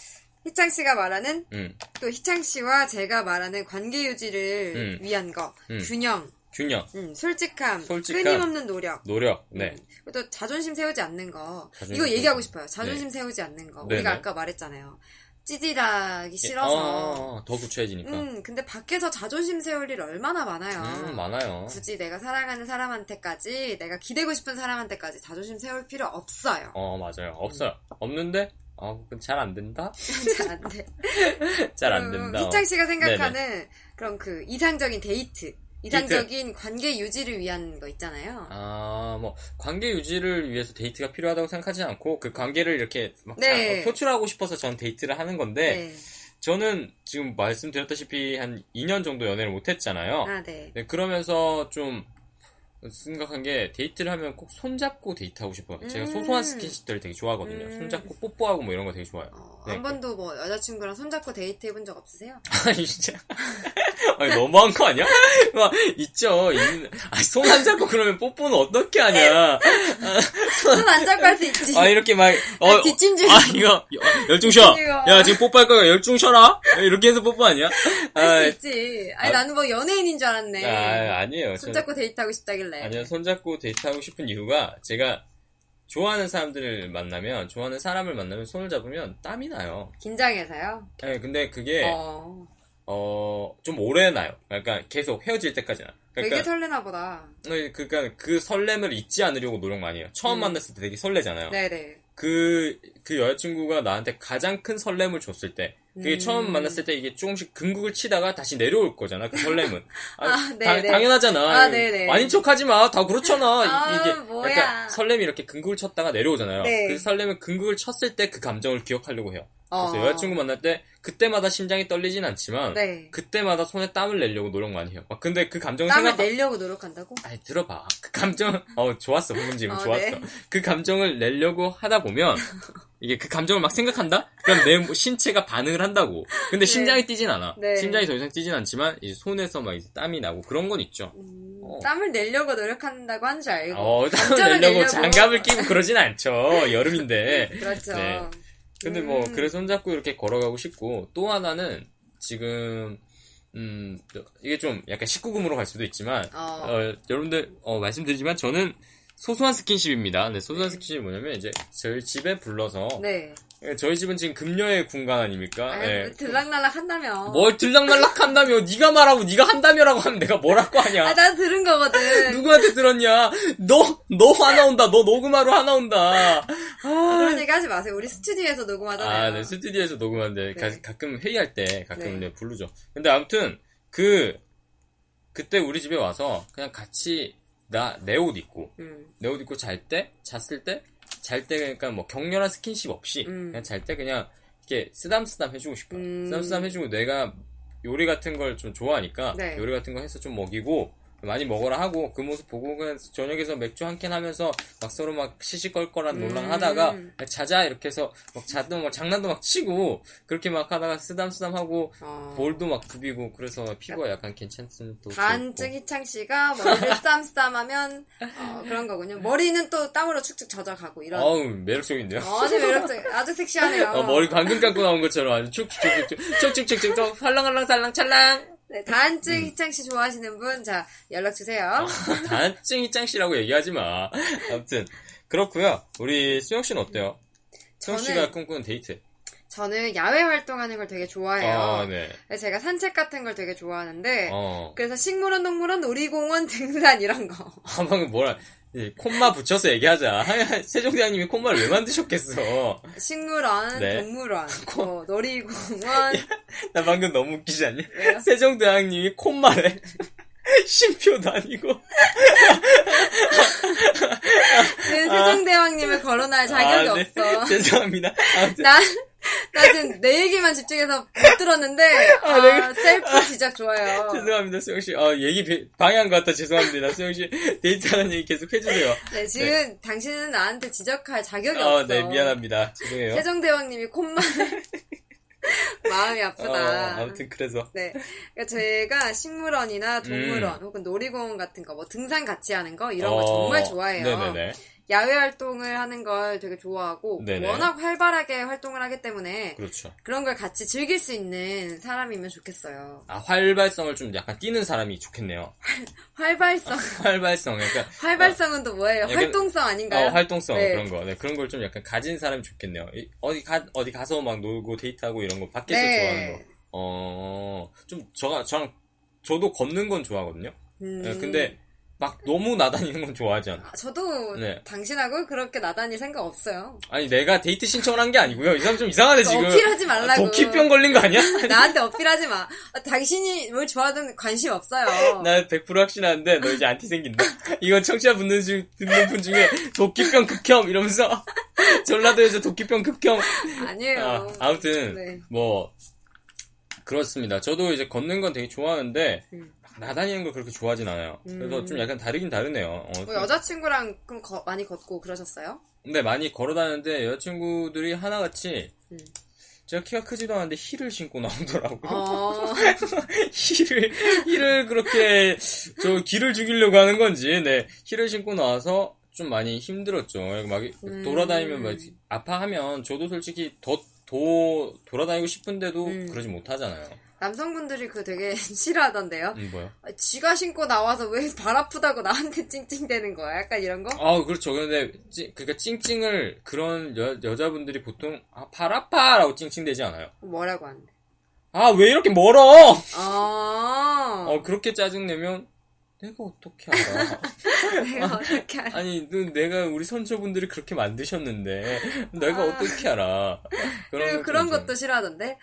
희창 씨가 말하는, 음, 또 희창 씨와 제가 말하는 관계 유지를 음. 위한 거. 음. 균형, 균형, 음, 솔직함, 솔직함. 끊임없는 노력. 노력, 네. 음. 또 자존심 세우지 않는 거. 자존심 이거 얘기하고 싶어요. 자존심 세우지 않는 거. 우리가 네네. 아까 말했잖아요. 찌질하기 싫어서. 어, 어, 더 구차해지니까. 음, 근데 밖에서 자존심 세울 일 얼마나 많아요. 음, 많아요. 굳이 내가 사랑하는 사람한테까지, 내가 기대고 싶은 사람한테까지 자존심 세울 필요 없어요. 어, 맞아요. 없어요. 없는데, 어, 잘안 된다? 잘 안 돼. 잘안 그럼 된다. 희창 씨가 생각하는 그런 그 이상적인 데이트, 이상적인 관계 유지를 위한 거 있잖아요. 아, 뭐, 관계 유지를 위해서 데이트가 필요하다고 생각하지 않고, 그 관계를 이렇게 막 네. 자- 표출하고 싶어서 전 데이트를 하는 건데, 네. 저는 지금 말씀드렸다시피 한 2년 정도 연애를 못 했잖아요. 아, 네. 네, 그러면서 좀, 생각한 게 데이트를 하면 꼭 손잡고 데이트하고 싶어요. 제가 음. 소소한 스킨십들을 되게 좋아하거든요. 음. 손잡고 뽀뽀하고 뭐 이런 거 되게 좋아요. 어, 네. 한 번도 뭐 여자친구랑 손잡고 데이트 해본 적 없으세요? 아니 진짜 아니 너무한 거 아니야? 막 있죠. 손안 잡고 그러면 뽀뽀는 어떻게 하냐? 손 안 잡고 할 수 있지. 아 이렇게 막 어, 뒷짐질. 아 이거 열중 쉬어. 이거. 야 지금 뽀뽀할 거야 열중 쉬어라. 이렇게 해서 뽀뽀 아니야? 할 수 있지. 아니 아. 나는 뭐 연예인인 줄 알았네. 아 아니에요. 저- 손잡고 데이트하고 싶다길래. 아니요, 손잡고 데이트하고 싶은 이유가 제가 좋아하는 사람들을 만나면, 좋아하는 사람을 만나면 손을 잡으면 땀이 나요. 긴장해서요. 네, 근데 그게, 어. 어, 좀 오래 나요. 그러니까 계속 헤어질 때까지 나. 되게 그러니까, 설레나 보다. 네, 그러니까 그 설렘을 잊지 않으려고 노력 많이 해요. 처음 음. 만났을 때 되게 설레잖아요. 네네. 그, 그 여자친구가 나한테 가장 큰 설렘을 줬을 때, 그게 음. 처음 만났을 때 이게 조금씩 궁극을 치다가 다시 내려올 거잖아, 그 설렘은. 아, 네네. 당, 당연하잖아. 아, 네네. 아닌 척 하지 마. 다 그렇잖아. 아, 이게 뭐야. 약간 설렘이 이렇게 궁극을 쳤다가 내려오잖아요. 네. 그 설렘은 궁극을 쳤을 때 그 감정을 기억하려고 해요. 그래서 어. 여자친구 만날 때 그때마다 심장이 떨리진 않지만 네. 그때마다 손에 땀을 내려고 노력 많이 해요. 막 근데 그 감정을 땀을 생각 내려고 노력한다고? 아니 들어봐. 그 감정 어 좋았어. 홍금지은 어, 좋았어. 네. 그 감정을 내려고 하다 보면 이게 그 감정을 막 생각한다? 그럼 내뭐 신체가 반응을 한다고. 근데 심장이 뛰진 않아. 네. 심장이 더 이상 뛰진 않지만 이제 손에서 막 이제 땀이 나고 그런 건 있죠. 음, 어. 땀을 내려고 노력한다고 한 줄 알고. 어, 땀을 내려고 내려고. 장갑을 끼고 그러진 않죠. 여름인데. 그렇죠. 네. 근데 뭐, 음. 그래서 손잡고 이렇게 걸어가고 싶고, 또 하나는, 지금, 음, 이게 좀 약간 19금으로 갈 수도 있지만, 어. 어, 여러분들, 어, 말씀드리지만, 저는 소소한 스킨십입니다. 네, 소소한 스킨십이 뭐냐면, 이제, 저희 집에 불러서, 네. 저희 집은 지금 금녀의 공간 아닙니까? 아니, 예. 들락날락 한다며. 뭘 들락날락 한다며, 네가 말하고, 네가 한다며라고 하면 내가 뭐라고 하냐. 아, 난 들은 거거든. 누구한테 들었냐? 너, 너 하나 온다. 너 녹음하러 하나 온다. 그런 얘기 하지 마세요. 우리 스튜디오에서 녹음하잖아요. 아, 네, 스튜디오에서 녹음하는데, 네. 가, 끔 회의할 때 가끔 네. 네, 부르죠. 근데 아무튼, 그, 그때 우리 집에 와서 그냥 같이 나, 내 옷 입고, 음. 내옷 입고 잘 때, 잤을 때, 잘 때 그러니까 뭐 격렬한 스킨십 없이, 음. 그냥 잘 때 그냥 이렇게 쓰담쓰담 해주고 싶어요. 음. 쓰담쓰담 해주고 내가 요리 같은 걸 좀 좋아하니까, 네. 요리 같은 거 해서 좀 먹이고, 많이 먹어라 하고 그 모습 보고 그냥 저녁에서 맥주 한 캔 하면서 막 서로 막 시시껄껄한 놀랑 음. 하다가 자자 이렇게 해서 막 자도 막 장난도 막 치고 그렇게 막 하다가 쓰담쓰담 하고 어. 볼도 막 부비고 그래서 피부가 약간 괜찮은 또 반증 희창 씨가 머리를 쓰담쓰담하면 어, 그런 거군요. 머리는 또 땀으로 축축 젖어가고 이런. 어우 매력적인데요. 아주 매력적, 아주 섹시하네요. 어, 머리 방금 감고 나온 것처럼 아주 축축축축 축축축축 활랑활랑 살랑 찰랑 네, 단증 음. 희창 씨 좋아하시는 분, 자, 연락 주세요. 단증이 짱씨라고 얘기하지 마. 아무튼 그렇고요. 우리 수영 씨는 어때요? 수영 저는- 씨가 꿈꾸는 데이트. 저는 야외 활동하는 걸 되게 좋아해요. 아, 네. 제가 산책 같은 걸 되게 좋아하는데, 어. 그래서 식물원, 동물원, 놀이공원, 등산 이런 거. 아, 방금 뭐라, 이 콤마 붙여서 얘기하자. 세종대왕님이 콤마를 왜 만드셨겠어. 식물원, 네. 동물원, 뭐 놀이공원. 나 방금 너무 웃기지 않냐? 왜요? 세종대왕님이 콤마래. 쉼표도 아니고. 그 세종대왕님을 거론할 자격이 아, 네. 없어. 죄송합니다. 아무튼, 나, 나 지금 내 얘기만 집중해서 못 들었는데, 아, 내가- 셀프 지적 좋아요. 죄송합니다, 수영씨. 어, 얘기 배- 방해한 것 같아. 죄송합니다. 수영 씨. 데이트하는 얘기 계속 해주세요. 네, 지금 당신은 나한테 지적할 자격이 어, 없어. 네, 미안합니다. 죄송해요. 세종대왕님이 콧만을 마음이 아프다. 어, 아무튼 그래서. 네. 그러니까 제가 식물원이나 동물원 음. 혹은 놀이공원 같은 거, 뭐 등산 같이 하는 거 이런 거 어, 정말 좋아해요. 네네네. 야외 활동을 하는 걸 되게 좋아하고 네네. 워낙 활발하게 활동을 하기 때문에 그렇죠. 그런 걸 같이 즐길 수 있는 사람이면 좋겠어요. 아, 활발성을 좀 약간 띄는 사람이 좋겠네요. 활발성. 활발성. 그러니까. 활발성은 또 뭐예요? 약간- 활동성 아닌가요? 어, 활동성 네. 그런 거. 네, 그런 걸 좀 약간 가진 사람이 좋겠네요. 이- 어디 가 어디 가서 막 놀고 데이트하고 이런 거 밖에서 네. 좋아하는 거. 어, 좀 저가 저랑 저도 걷는 건 좋아하거든요. 음. 네, 근데 막 너무 나다니는 건 좋아하지 않아. 아, 저도 네. 당신하고 그렇게 나다닐 생각 없어요. 아니 내가 데이트 신청을 한 게 아니고요. 이 사람 좀 이상하네 지금. 어필하지 말라고. 도끼병 걸린 거 아니야? 나한테 어필하지 마. 아, 당신이 뭘 좋아하든 관심 없어요. 나 100% 확신하는데 너 이제 안티 생긴다. 이거 청취자 분들 중 듣는 분 중에 도끼병 극혐 이러면서 전라도에서 도끼병 극혐. 아니에요. 아, 아무튼 네. 뭐 그렇습니다. 저도 이제 걷는 건 되게 좋아하는데 음. 막 나다니는 걸 그렇게 좋아하진 않아요. 그래서 음. 좀 약간 다르긴 다르네요. 어, 뭐 여자친구랑 그럼 거- 많이 걷고 그러셨어요? 근데 많이 걸어다녔는데 여자친구들이 하나같이 음. 제가 키가 크지도 않은데 힐을 신고 나오더라고요. 어, 힐을 힐을 그렇게 저 기를 죽이려고 하는 건지 네 힐을 신고 나와서 좀 많이 힘들었죠. 막 음. 돌아다니면 막 아파하면 저도 솔직히 더 도, 돌아다니고 싶은데도 음. 그러지 못하잖아요. 남성분들이 그거 되게 싫어하던데요. 음, 뭐요? 아, 지가 신고 나와서 왜 발 아프다고 나한테 찡찡대는 거야? 약간 이런 거? 아, 그렇죠. 근데, 찡, 그니까 찡찡을 그런 여, 여자분들이 보통, 아, 발 아파! 라고 찡찡대지 않아요. 뭐라고 하는데? 아, 왜 이렇게 멀어! 아, 어, 그렇게 짜증 내면, 내가 어떻게 알아? 내가 어떻게 알아? 아니, 너, 내가 우리 선조분들이 그렇게 만드셨는데, 내가 아. 어떻게 알아? 그리고 그런 이제- 것도 싫어하던데?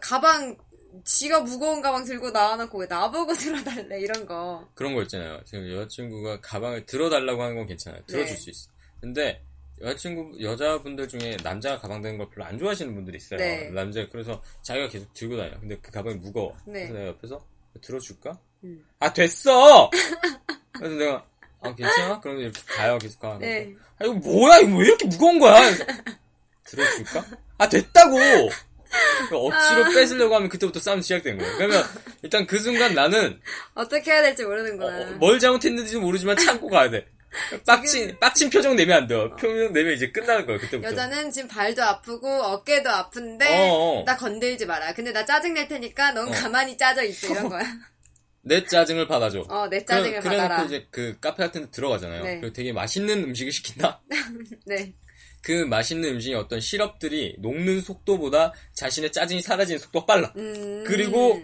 가방, 지가 무거운 가방 들고 나와놓고 왜 나보고 들어달래? 이런 거. 그런 거 있잖아요. 지금 여자친구가 가방을 들어달라고 하는 건 괜찮아요. 들어줄 네. 수 있어. 근데, 여자친구, 여자분들 중에 남자가 가방 드는 걸 별로 안 좋아하시는 분들이 있어요. 네. 남자, 그래서 자기가 계속 들고 다녀요. 근데 그 가방이 무거워. 네. 그래서 내가 옆에서 들어줄까? 음. 아, 됐어! 그래서 내가, 아, 괜찮아? 그러면 이렇게 가요, 계속 가. 네. 아, 이거 뭐야? 이거 왜 이렇게 무거운 거야? 들어줄까? 아, 됐다고! 억지로 뺏으려고 하면 그때부터 싸움 시작된 거예요. 그러면 일단 그 순간 나는 어떻게 해야 될지 어, 모르는구나. 어, 뭘 잘못했는지 모르지만 참고 가야 돼. 빡친, 빡친 표정 내면 안 돼 요. 표정 내면 이제 끝나는 거예요, 그때부터. 여자는 지금 발도 아프고 어깨도 아픈데 어, 어. 나 건들지 마라. 근데 나 짜증 낼 테니까 넌 가만히 짜져 있어 이런 거야. 내 짜증을 받아줘. 어, 내 짜증을 그래, 받아라. 그래놓고 이제 그 카페 같은 데 들어가잖아요. 네. 그리고 되게 맛있는 음식을 시킨다? 네. 그 맛있는 음식의 어떤 시럽들이 녹는 속도보다 자신의 짜증이 사라지는 속도가 빨라. 음. 그리고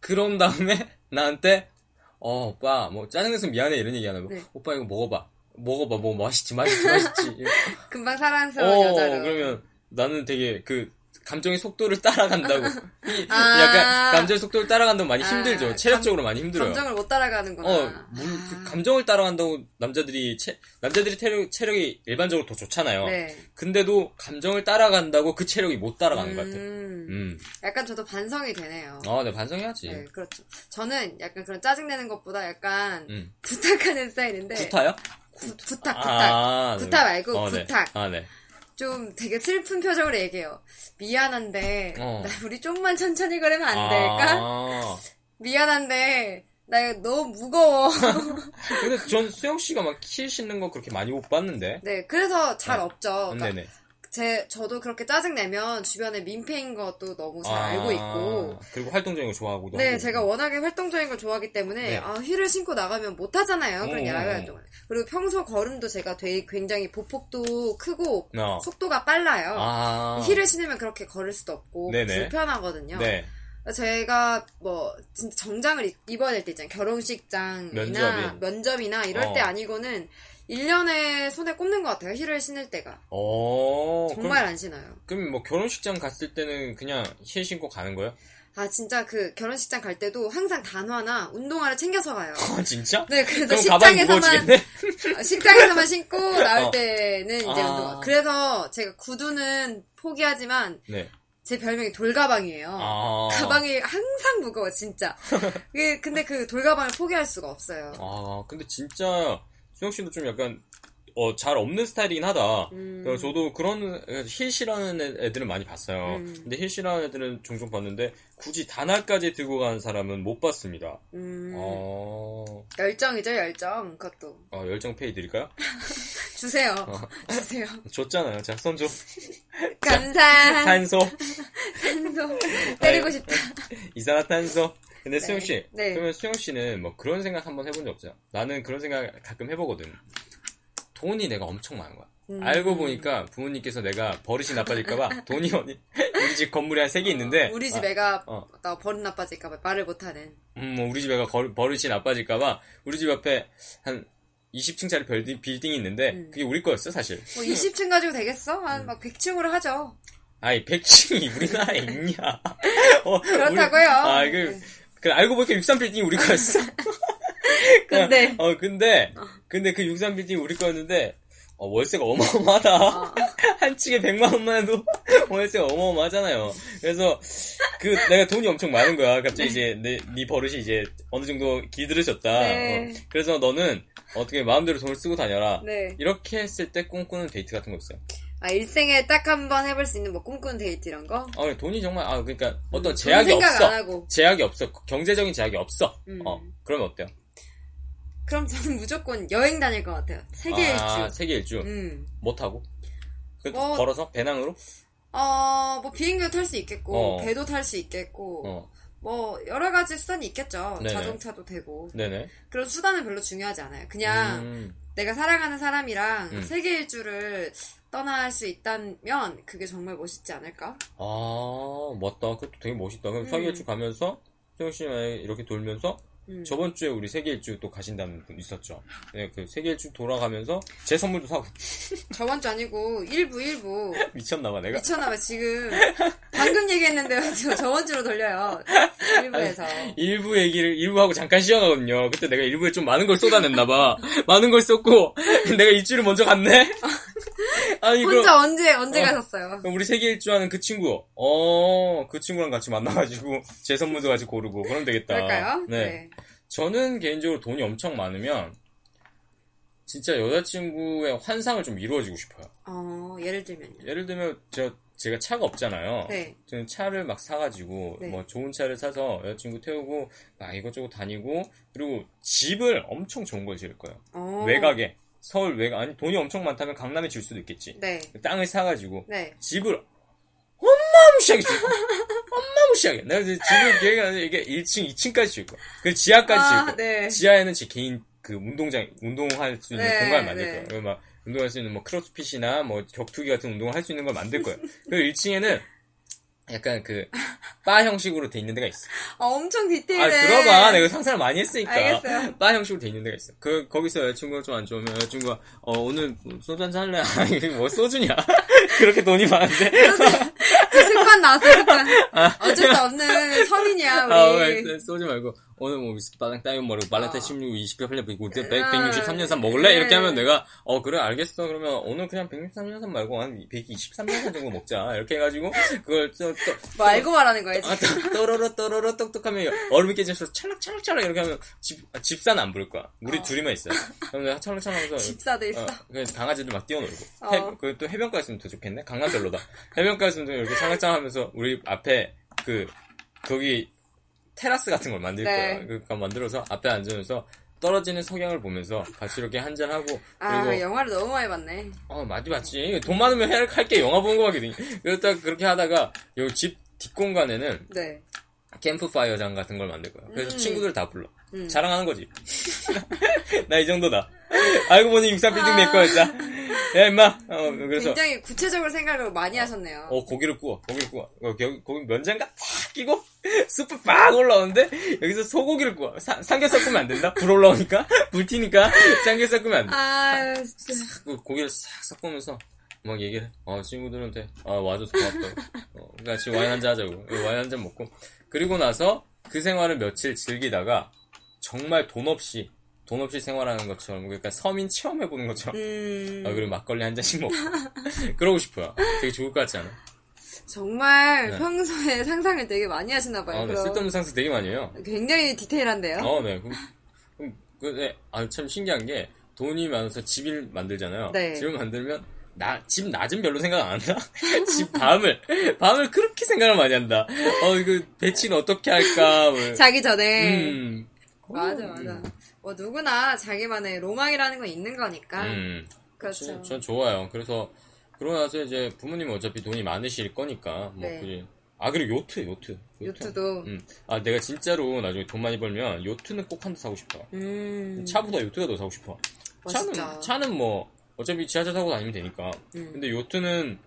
그런 다음에 나한테 어 오빠 뭐 짜증내서 미안해 이런 얘기 하는 거. 네. 오빠 이거 먹어봐. 먹어봐 뭐 맛있지 맛있지 맛있지. 금방 사랑스러운 어 여자로. 그러면 나는 되게 그 감정의 속도를 따라간다고. 이- 아. 약간 감정의 속도를 따라간다고 많이 아, 힘들죠. 감- 체력적으로 많이 힘들어요. 감정을 못 따라가는구나. 어, 물, 그 감정을 따라간다고 남자들이 체, 남자들이 체력, 체력이 일반적으로 더 좋잖아요. 네. 근데도 감정을 따라간다고 그 체력이 못 따라가는 것 같아. 음. 음. 약간 저도 반성이 되네요. 아, 네, 반성해야지. 네, 그렇죠. 저는 약간 그런 짜증내는 것보다 약간 음. 부탁하는 스타일인데. 구타요? 부, 부탁, 부탁. 아, 네. 구타 말고 어, 네. 부탁. 아, 네. 좀 되게 슬픈 표정으로 얘기해요. 미안한데, 어. 나 우리 좀만 천천히 걸으면 안 될까? 아, 미안한데, 나 너무 무거워. 근데 전 수영 씨가 막키 씻는 거 그렇게 많이 못 봤는데. 네, 그래서 잘 네. 없죠. 그러니까 네네. 제, 저도 그렇게 짜증 내면 주변에 민폐인 것도 너무 잘 아, 알고 있고. 그리고 활동적인 거 좋아하고도. 네, 하고. 제가 워낙에 활동적인 걸 좋아하기 때문에, 네. 아, 힐을 신고 나가면 못 하잖아요. 그런 어, 야외 어. 활동을. 그리고 평소 걸음도 제가 되게 굉장히 보폭도 크고, 어. 속도가 빨라요. 아. 힐을 신으면 그렇게 걸을 수도 없고, 네네. 불편하거든요. 네. 제가 뭐 진짜 정장을 입- 입어야 될 때 있잖아요. 결혼식장이나 면접이. 면접이나 이럴 어. 때 아니고는 1년에 손에 꼽는 것 같아요. 힐을 신을 때가. 어. 정말 그럼, 안 신어요. 그럼 뭐 결혼식장 갔을 때는 그냥 힐 신고 가는 거예요? 아 진짜 그 결혼식장 갈 때도 항상 단화나 운동화를 챙겨서 가요. 아, 진짜? 네, 그래서 식장에서만? 아, 식장에서만 신고 나올 어. 때는 이제 아. 운동화. 그래서 제가 구두는 포기하지만 네. 제 별명이 돌가방이에요. 아. 가방이 항상 무거워 진짜. 그게- 근데 그 돌가방을 포기할 수가 없어요. 아, 근데 진짜 수영 씨도 좀 약간 어, 잘 없는 스타일이긴 하다. 음. 그래서 저도 그런 힐 싫어하는 애- 애들은 많이 봤어요. 음. 근데 힐 싫어하는 애들은 종종 봤는데 굳이 단화까지 들고 가는 사람은 못 봤습니다. 음, 어, 열정이죠 열정 그것도 어, 열정 페이 드릴까요? 주세요 어. 주세요 줬잖아요. 자, 손 줘. 감사 탄소. 산소 때리고 싶다 이산화탄소. 근데 수영 씨, 네. 그러면 수영 씨는 뭐 그런 생각 한번 해본 적 없어요? 나는 그런 생각 가끔 해보거든. 돈이 내가 엄청 많은 거야. 음. 알고 보니까 부모님께서 내가 버릇이 나빠질까봐 돈이 어디 우리 집 건물이 한세 개 있는데 우리 집 아, 애가 어. 나 버릇 나빠질까봐 말을 못하는 음, 뭐 우리 집 애가 거- 버릇이 나빠질까봐 우리 집 앞에 한 20층짜리 빌딩, 빌딩이 있는데 음. 그게 우리 거였어 사실. 뭐 20층 가지고 되겠어? 음. 한막 100층으로 하죠 아이 100층이 우리나라에 있냐? 어, 그렇다고요. 우리- 아 그, 그 알고 보니까 63 빌딩이 우리 거였어. 근데 어 근데 근데 그 63 빌딩이 우리 거였는데 어, 월세가 어마어마하다. 어. 한 층에 100만 원만 해도 월세가 어마어마하잖아요. 그래서 그 내가 돈이 엄청 많은 거야. 갑자기 이제 내, 네 버릇이 이제 어느 정도 길들여졌다. 네. 어. 그래서 너는 어떻게 마음대로 돈을 쓰고 다녀라. 네. 이렇게 했을 때 꿈꾸는 데이트 같은 거 있어요. 아, 일생에 딱 한 번 해볼 수 있는 뭐 꿈꾸는 데이트 이런 거? 아, 돈이 정말 아 그러니까 어떤 돈 제약이 생각 없어. 안 하고. 제약이 없어. 경제적인 제약이 없어. 음. 어, 그러면 어때요? 그럼 저는 무조건 여행 다닐 것 같아요. 세계 아, 일주. 세계 일주. 음. 못? 그 뭐- 걸어서 배낭으로? 어, 뭐 비행기도 탈 수 있겠고, 어. 배도 탈 수 있겠고, 어, 뭐 여러 가지 수단이 있겠죠. 네네. 자동차도 되고. 네네. 그런 수단은 별로 중요하지 않아요. 그냥 음, 내가 사랑하는 사람이랑 음. 세계 일주를 떠날 수 있다면 그게 정말 멋있지 않을까? 아, 맞다. 그것도 되게 멋있다. 그럼 음. 세계 일주 가면서 수영 씨 이렇게 돌면서 음. 저번 주에 우리 세계 일주 또 가신다는 분 있었죠. 네, 그 세계 일주 돌아가면서 제 선물도 사고 저번 주 아니고 일부 일부 미쳤나봐 내가. 미쳤나봐 지금 방금 얘기했는데요. 지금 저번 주로 돌려요. 일부에서. 일부 얘기를 일부 하고 잠깐 쉬어가거든요. 그때 내가 일부에 좀 많은 걸 쏟아냈나봐. 많은 걸 쏟고 내가 일주를 먼저 갔네. 아니 그럼 혼자 언제 언제 어. 가셨어요? 그럼 우리 세계 일주하는 그 친구, 어, 그 친구랑 같이 만나가지고 제 선물도 같이 고르고 그러면 되겠다. 그럴까요? 네. 저는 개인적으로 돈이 엄청 많으면 진짜 여자친구의 환상을 좀 이루어지고 싶어요. 어 예를 들면요. 예를 들면 저 제가 차가 없잖아요. 네. 저는 차를 막 사가지고 네. 뭐 좋은 차를 사서 여자친구 태우고 막 이것저것 다니고 그리고 집을 엄청 좋은 걸 지을 거예요. 어. 외곽에 서울 외곽 아니 돈이 엄청 많다면 강남에 질 수도 있겠지. 네. 땅을 사가지고 네. 집을 어마무시하게 줄 거야. 어마무시하게. 내가 이제 집을 계획하는데 이게 1층, 2층까지 줄 거야. 그 지하까지 줄 아, 거야. 네. 지하에는 제 개인 그 운동장, 운동할 수 있는 네, 공간을 만들 네. 거야. 그리고 막 운동할 수 있는 뭐 크로스핏이나 뭐 격투기 같은 운동을 할 수 있는 걸 만들 거야. 그리고 1층에는 약간 그, 바 형식으로 돼 있는 데가 있어. 아, 엄청 아, 디테일해. 들어봐. 내가 상상을 많이 했으니까. 알겠어요. 바 형식으로 돼 있는 데가 있어. 그, 거기서 여자친구가 좀 안 좋으면 여자친구가, 어, 오늘 소주 한잔 할래? 아니, 뭐 소주냐? 그렇게 돈이 많은데. 저 습관 나왔어요, 습관. 어쩔 수 없는 서민이야, 우리. 아, 왜, 쏘지 말고, 오늘 뭐 위스키 빠당 따윈 머리고, 발렌타인 16, 28년, 100, 163년 산 먹을래? 네. 이렇게 하면 내가, 어, 그래, 알겠어. 그러면 오늘 그냥 163년 산 말고, 한 123년 산 정도 먹자. 이렇게 해가지고, 그걸 또, 또, 뭐 알고 말하는 거야, 지금. 아, 떠- 또로로, 또로로, 똑똑하면, 얼음이 깨져서 찰락찰락찰락 이렇게 하면, 집, 아, 집사는 안 부를 거야. 우리 어. 둘이만 있어. 그럼 내가 찰락찰락 하면서, 집사도 있어. 어, 그 강아지들 막 뛰어놀고. 어. 해, 그또 해변가 있으면 더 좋겠네? 강남 별로다. 해변가 있으면 좀 이렇게 찰랑찰랑 하면서 우리 앞에 그, 거기 테라스 같은 걸 만들 네. 거야. 그거 만들어서 앞에 앉으면서 떨어지는 석양을 보면서 같이 이렇게 한잔 하고. 아, 그리고, 영화를 너무 많이 봤네. 어, 맞지, 맞지. 돈 많으면 할게 영화 보는 거거든. 그러다 그렇게 하다가, 요집 뒷공간에는 네. 캠프파이어장 같은 걸 만들 거야. 그래서 음. 친구들 다 불러. 음. 자랑하는 거지. 나 이 정도다. 알고 보니 63빌딩 내 거였다. 야, 임마. 어, 그래서, 굉장히 구체적으로 생각을 많이 하셨네요. 어, 고기를 구워. 고기를 구워. 어, 거기, 거기 면장갑 탁 끼고, 스프 빡 올라오는데, 여기서 소고기를 구워. 사- 삼겹살 구우면 안 된다? 불 올라오니까? 불 튀니까? 삼겹살 구우면 안 돼. 아, 진짜. 그 고기를 싹 섞으면서, 막 얘기를 해. 어, 친구들한테, 아, 와줘서 고맙다고. 어, 같이 와인 한 잔 하자고. 와인 한 잔 먹고. 그리고 나서, 그 생활을 며칠 즐기다가, 정말 돈 없이, 돈 없이 생활하는 것처럼, 그러니까 서민 체험해 보는 것처럼, 음, 아, 그리고 막걸리 한 잔씩 먹고. 그러고 싶어요. 되게 좋을 것 같지 않아? 정말 네. 평소에 상상을 되게 많이 하시나 봐요. 아, 네, 쓸데없는 상상 되게 많이 해요. 굉장히 디테일한데요. 어, 네. 그럼, 그럼, 그, 네. 아, 참 신기한 게, 돈이 많아서 집을 만들잖아요. 네. 집을 만들면, 나, 집 낮은 별로 생각 안 한다? 집 밤을, 밤을 그렇게 생각을 많이 한다. 어, 이거, 배치는 어떻게 할까, 뭐. 자기 전에. 음. 맞아, 맞아. 뭐 누구나 자기만의 로망이라는 건 있는 거니까. 음. 그렇죠. 전, 전 좋아요. 그래서, 그러고 나서 이제 부모님은 어차피 돈이 많으실 거니까, 뭐, 네. 그지. 아, 그리고 요트, 요트. 요트 도. 음. 아, 내가 진짜로 나중에 돈 많이 벌면, 요트는 꼭 한 대 사고 싶어. 음. 차보다 요트가 더 사고 싶어. 멋있다. 차는, 차는 뭐, 어차피 지하철 타고 다니면 되니까. 음. 근데 요트는,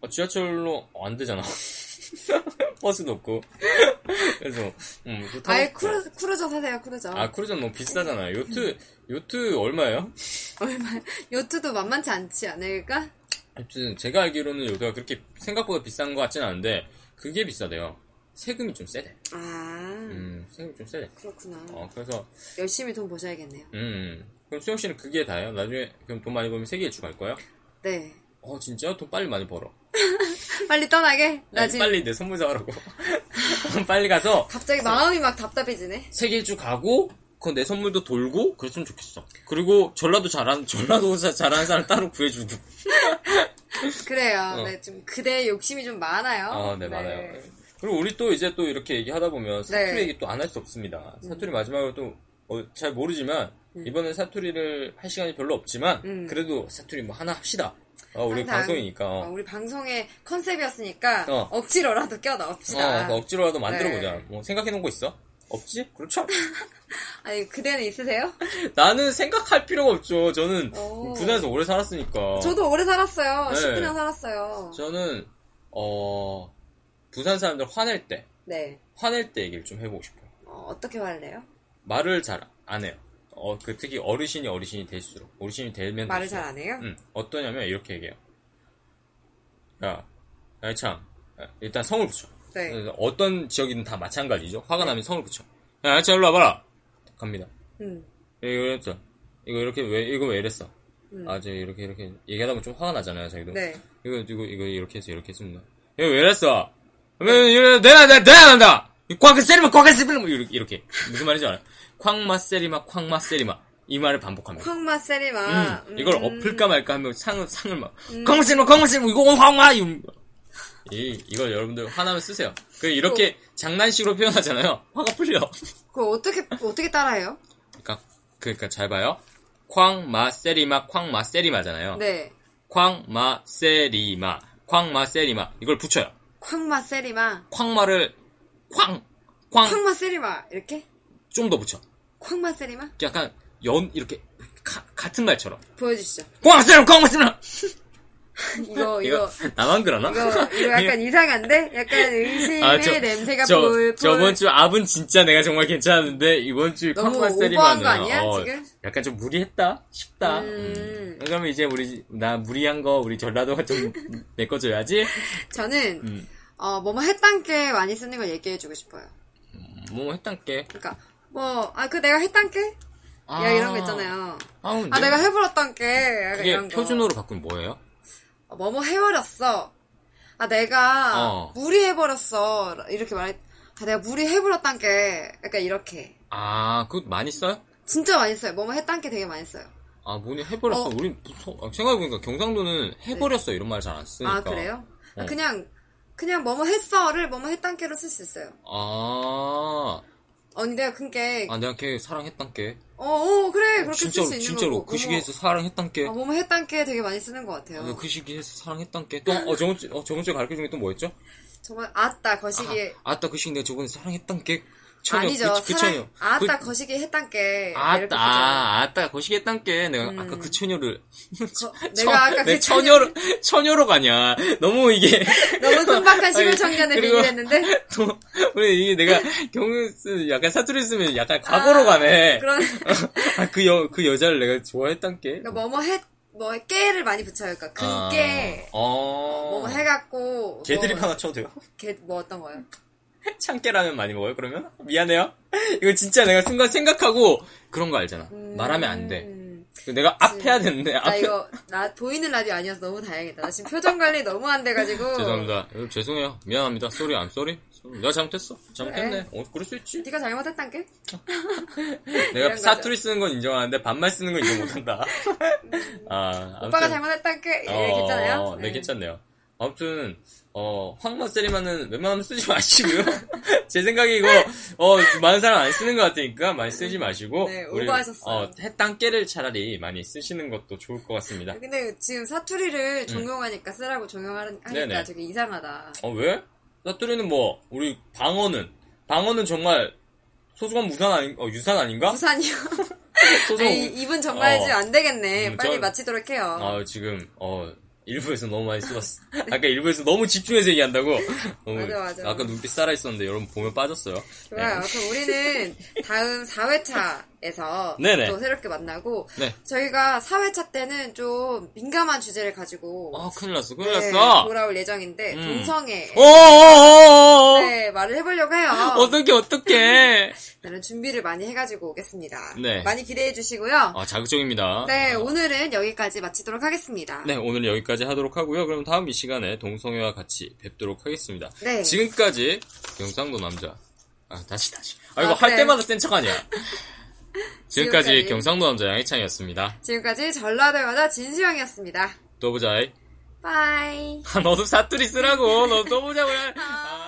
어, 지하철로 안 되잖아. 버스도 없고. 그래서, 음, 그거 아예. 크루, 크루저 사세요, 크루저. 아, 크루즈는 너무 비싸잖아요. 요트, 요트 얼마예요? 얼마, 요트도 만만치 않지 않을까? 하여튼, 제가 알기로는 요트가 그렇게 생각보다 비싼 것 같진 않은데, 그게 비싸대요. 세금이 좀 세대. 아, 음, 세금이 좀 세대. 그렇구나. 어, 그래서, 열심히 돈 버셔야겠네요. 음, 그럼 수영 씨는 그게 다예요? 나중에, 그럼 돈 많이 벌면 세계 일주 갈 거예요? 네. 어, 어 진짜 돈 빨리 많이 벌어. 빨리 떠나게? 나 아니, 지금 빨리 내 선물 사가라고. 빨리 가서 갑자기 마음이 막 답답해지네. 세계 일주 가고 그 내 선물도 돌고 그랬으면 좋겠어. 그리고 전라도 잘하는 전라도 사- 잘하는 사람 따로 구해주고. 그래요. 어. 네, 좀 그대의 욕심이 좀 많아요. 아, 네, 많아요. 그리고 우리 또 이제 또 이렇게 얘기하다 보면 사투리 네. 얘기 또 안 할 수 없습니다. 사투리 마지막으로 또잘 모르지만 이번엔 사투리를 할 시간이 별로 없지만 음. 그래도 사투리 뭐 하나 합시다. 어, 우리 항상, 방송이니까. 어, 어. 우리 방송의 컨셉이었으니까 어. 억지로라도 껴 넣읍시다. 어, 억지로라도 만들어 보자. 네. 뭐 생각해 놓은 거 있어? 없지? 그렇죠. 아니 그대는 있으세요? 나는 생각할 필요가 없죠. 저는 오. 부산에서 오래 살았으니까. 저도 오래 살았어요. 네. 19년 살았어요. 저는 어 부산 사람들 화낼 때 네. 화낼 때 얘기를 좀 해보고 싶어요. 어, 어떻게 화내요? 말을 잘 안 해요. 어, 그 특히 어르신이 어르신이 될수록 어르신이 되면 말을. 잘 안 해요? 응. 어떠냐면 이렇게 얘기해요. 야, 야 참. 일단 성을 붙여. 네. 어떤 지역이든 다 마찬가지죠. 화가 나면 성을 붙여. 야, 야, 참 일로 와봐라. 갑니다. 음. 이거 이랬어. 이거 이렇게 왜 이거 왜 이랬어? 음. 아, 저 이렇게 이렇게 얘기하다 보면 좀 화가 나잖아요, 자기도. 네. 이거 이거 이거 이렇게 해서 이렇게 했습니다. 이거 왜 이랬어? 왜 이래 내가 내가 내가 한다. 꽉 세리마 꽉 세리마 뭐 이렇게 이렇게 무슨 말인지 알아요? 쾅마 세리마 쾅마 세리마 이 말을 반복합니다. 쾅마 세리마. 음, 이걸 음. 엎을까 말까 하면 상을 상을 막 쾅마 세리마 쾅마 세리마 이거 쾅마 이 이, 이걸 여러분들 화나면 쓰세요. 그 이렇게 장난식으로 표현하잖아요. 화가 풀려. 그거 어떻게 어떻게 따라해요? 그러니까 그러니까 잘 봐요. 쾅마 세리마 쾅마 세리마잖아요. 네. 쾅마 세리마 쾅마 세리마 이걸 붙여요. 쾅마 세리마. 쾅마를 쾅, 쾅, 쾅마 세리마. 이렇게? 좀 더 붙여. 쾅마 세리마? 약간 연, 이렇게, 가- 같은 말처럼. 보여주시죠. 꽝, 세럼, 꽝, 세럼! 이거, 이거, 이거, 나만 그러나? 이거, 이거 약간 이상한데? 약간 의심의 아, 저- 냄새가 저, 볼, 볼. 저번 주 압은 진짜 내가 정말 괜찮았는데, 이번 주 너무 쾅마 세리마는, 오버한 거 아니야, 어, 지금? 약간 좀 무리했다? 싶다. 음. 그러면 이제 우리, 나 무리한 거, 우리 전라도가 좀 메꿔줘야지? 저는, 음. 어, 뭐뭐 했단 게 많이 쓰는 걸 얘기해주고 싶어요. 뭐 했단께. 그니까, 뭐, 아, 그 내가 했단 게? 아. 야, 이런 거 있잖아요. 아우, 아, 내가 해버렸단 게. 약간 그게 이런 거. 표준어로 바꾸면 뭐예요? 어, 뭐뭐 해버렸어. 아, 내가 어. 무리해버렸어. 이렇게 말해. 아, 내가 무리해버렸단 게. 약간 이렇게. 아, 그거 많이 써요? 진짜 많이 써요. 뭐뭐 했단 게 되게 많이 써요. 아, 뭐니 해버렸어. 어. 우리 무서- 아, 생각해보니까 경상도는 해버렸어 이런 말 잘 안 쓰니까. 아, 그래요? 아, 어. 그냥, 그냥 뭐뭐 했어를 뭐뭐 했단 게로 쓸 수 있어요. 아, 어, 근데 그게, 아 내가 걔 사랑했단께. 어, 어, 그래. 그렇게 쓸 수 있는 진짜로. 그 시기에서 사랑했단께. 뭐뭐, 어, 뭐뭐 했단 게 되게 많이 쓰는 것 같아요. 아, 그 시기에서 사랑했단께. 또 어, 저번 주 어, 저번 주에 가르쳐 준게 또 뭐였죠? 정말, 아따, 거시기. 아, 따그 시기 내가 저번에 사랑했단께. 처녀, 아니죠. 그, 그. 사랑, 아따, 그, 거시기 했단 게. 아따. 아, 아따 거시기 했단께. 내가 음. 아까 그 처녀를. 거- 내가 아까 내그 처녀로 처녀로 가냐? 너무 이게 너무 순박한 시골 청년을 비밀했는데? 또 우리 이게 내가 경우 쓰 약간 사투리 쓰면 약간 과거로 가네. 그런, 아, 그 여, 그 여자를 내가 좋아했단 게. 그러니까 뭐뭐 했, 뭐, 깨를 많이 붙여요. 그러니까 아, 그게, 어. 뭐뭐 해갖고. 개드립 뭐, 하나 쳐도 돼요? 개, 뭐 어떤 거요? 참깨라면 많이 먹어요, 그러면? 미안해요. 이거 진짜 내가 순간 생각하고 그런 거 알잖아. 말하면 안 돼. 음, 내가 앞 해야 되는데, 나 앞에. 이거, 나 보이는 라디오 아니어서 너무 다행이다. 나 지금 표정 관리 너무 안 돼가지고. 죄송합니다. 여러분, 죄송해요. 미안합니다. Sorry, 안 sorry? 내가 잘못했어. 잘못했네. 어, 그럴 수 있지. 네가 잘못했당께? 내가 사투리 쓰는 건 인정하는데 반말 쓰는 건 인정 못한다. 아, 오빠가 잘못했당께? 예, 어, 괜찮아요? 네, 괜찮네요. 아무튼 어 황마 세리마는 웬만하면 쓰지 마시고요. 제 생각에 이거 어 많은 사람 안 쓰는 것 같으니까 많이 쓰지 마시고 네, 우리. 어 했당께를 차라리 많이 쓰시는 것도 좋을 것 같습니다. 근데 지금 사투리를 종용하니까 쓰라고 종용하니까 음. 네네. 되게 이상하다. 어 왜? 사투리는 뭐 우리 방어는 방어는 정말 소중한 무산 아닌 어 유산 아닌가? 부산이요? 소중 아니, 이분 정말 어. 지금 안 되겠네. 음, 빨리 전- 마치도록 해요. 아 지금 어 일부에서 너무 많이 쏟았어. 아까 일부에서 너무 집중해서 얘기한다고. 너무 맞아, 맞아. 아까 눈빛 살아 있었는데 여러분 보면 빠졌어요. 좋아요. 그럼 우리는 다음 4회차 에서 네네. 또 새롭게 만나고 네. 저희가 4회차 때는 좀 민감한 주제를 가지고 아 큰일 났어, 큰일 네, 났어. 돌아올 예정인데 음. 동성애 어어어어어. 네, 말을 해보려고 해요. 어떻게 어떻게? 나는 준비를 많이 해가지고 오겠습니다. 네. 많이 기대해 주시고요. 아, 자극적입니다. 네, 아, 오늘은 여기까지 마치도록 하겠습니다. 네, 오늘 여기까지 하도록 하고요. 그럼 다음 이 시간에 동성애와 같이 뵙도록 하겠습니다. 네. 지금까지 경상도 남자. 아, 다시, 다시. 아, 이거 아, 할 그래. 때마다 센 척 아니야. 지금까지 지금까지. 경상도 남자 양희창이었습니다. 지금까지 전라도 여자 진수영이었습니다. 또 보자. Bye. 아, 너도 사투리 쓰라고. 너 또 보자고. 아,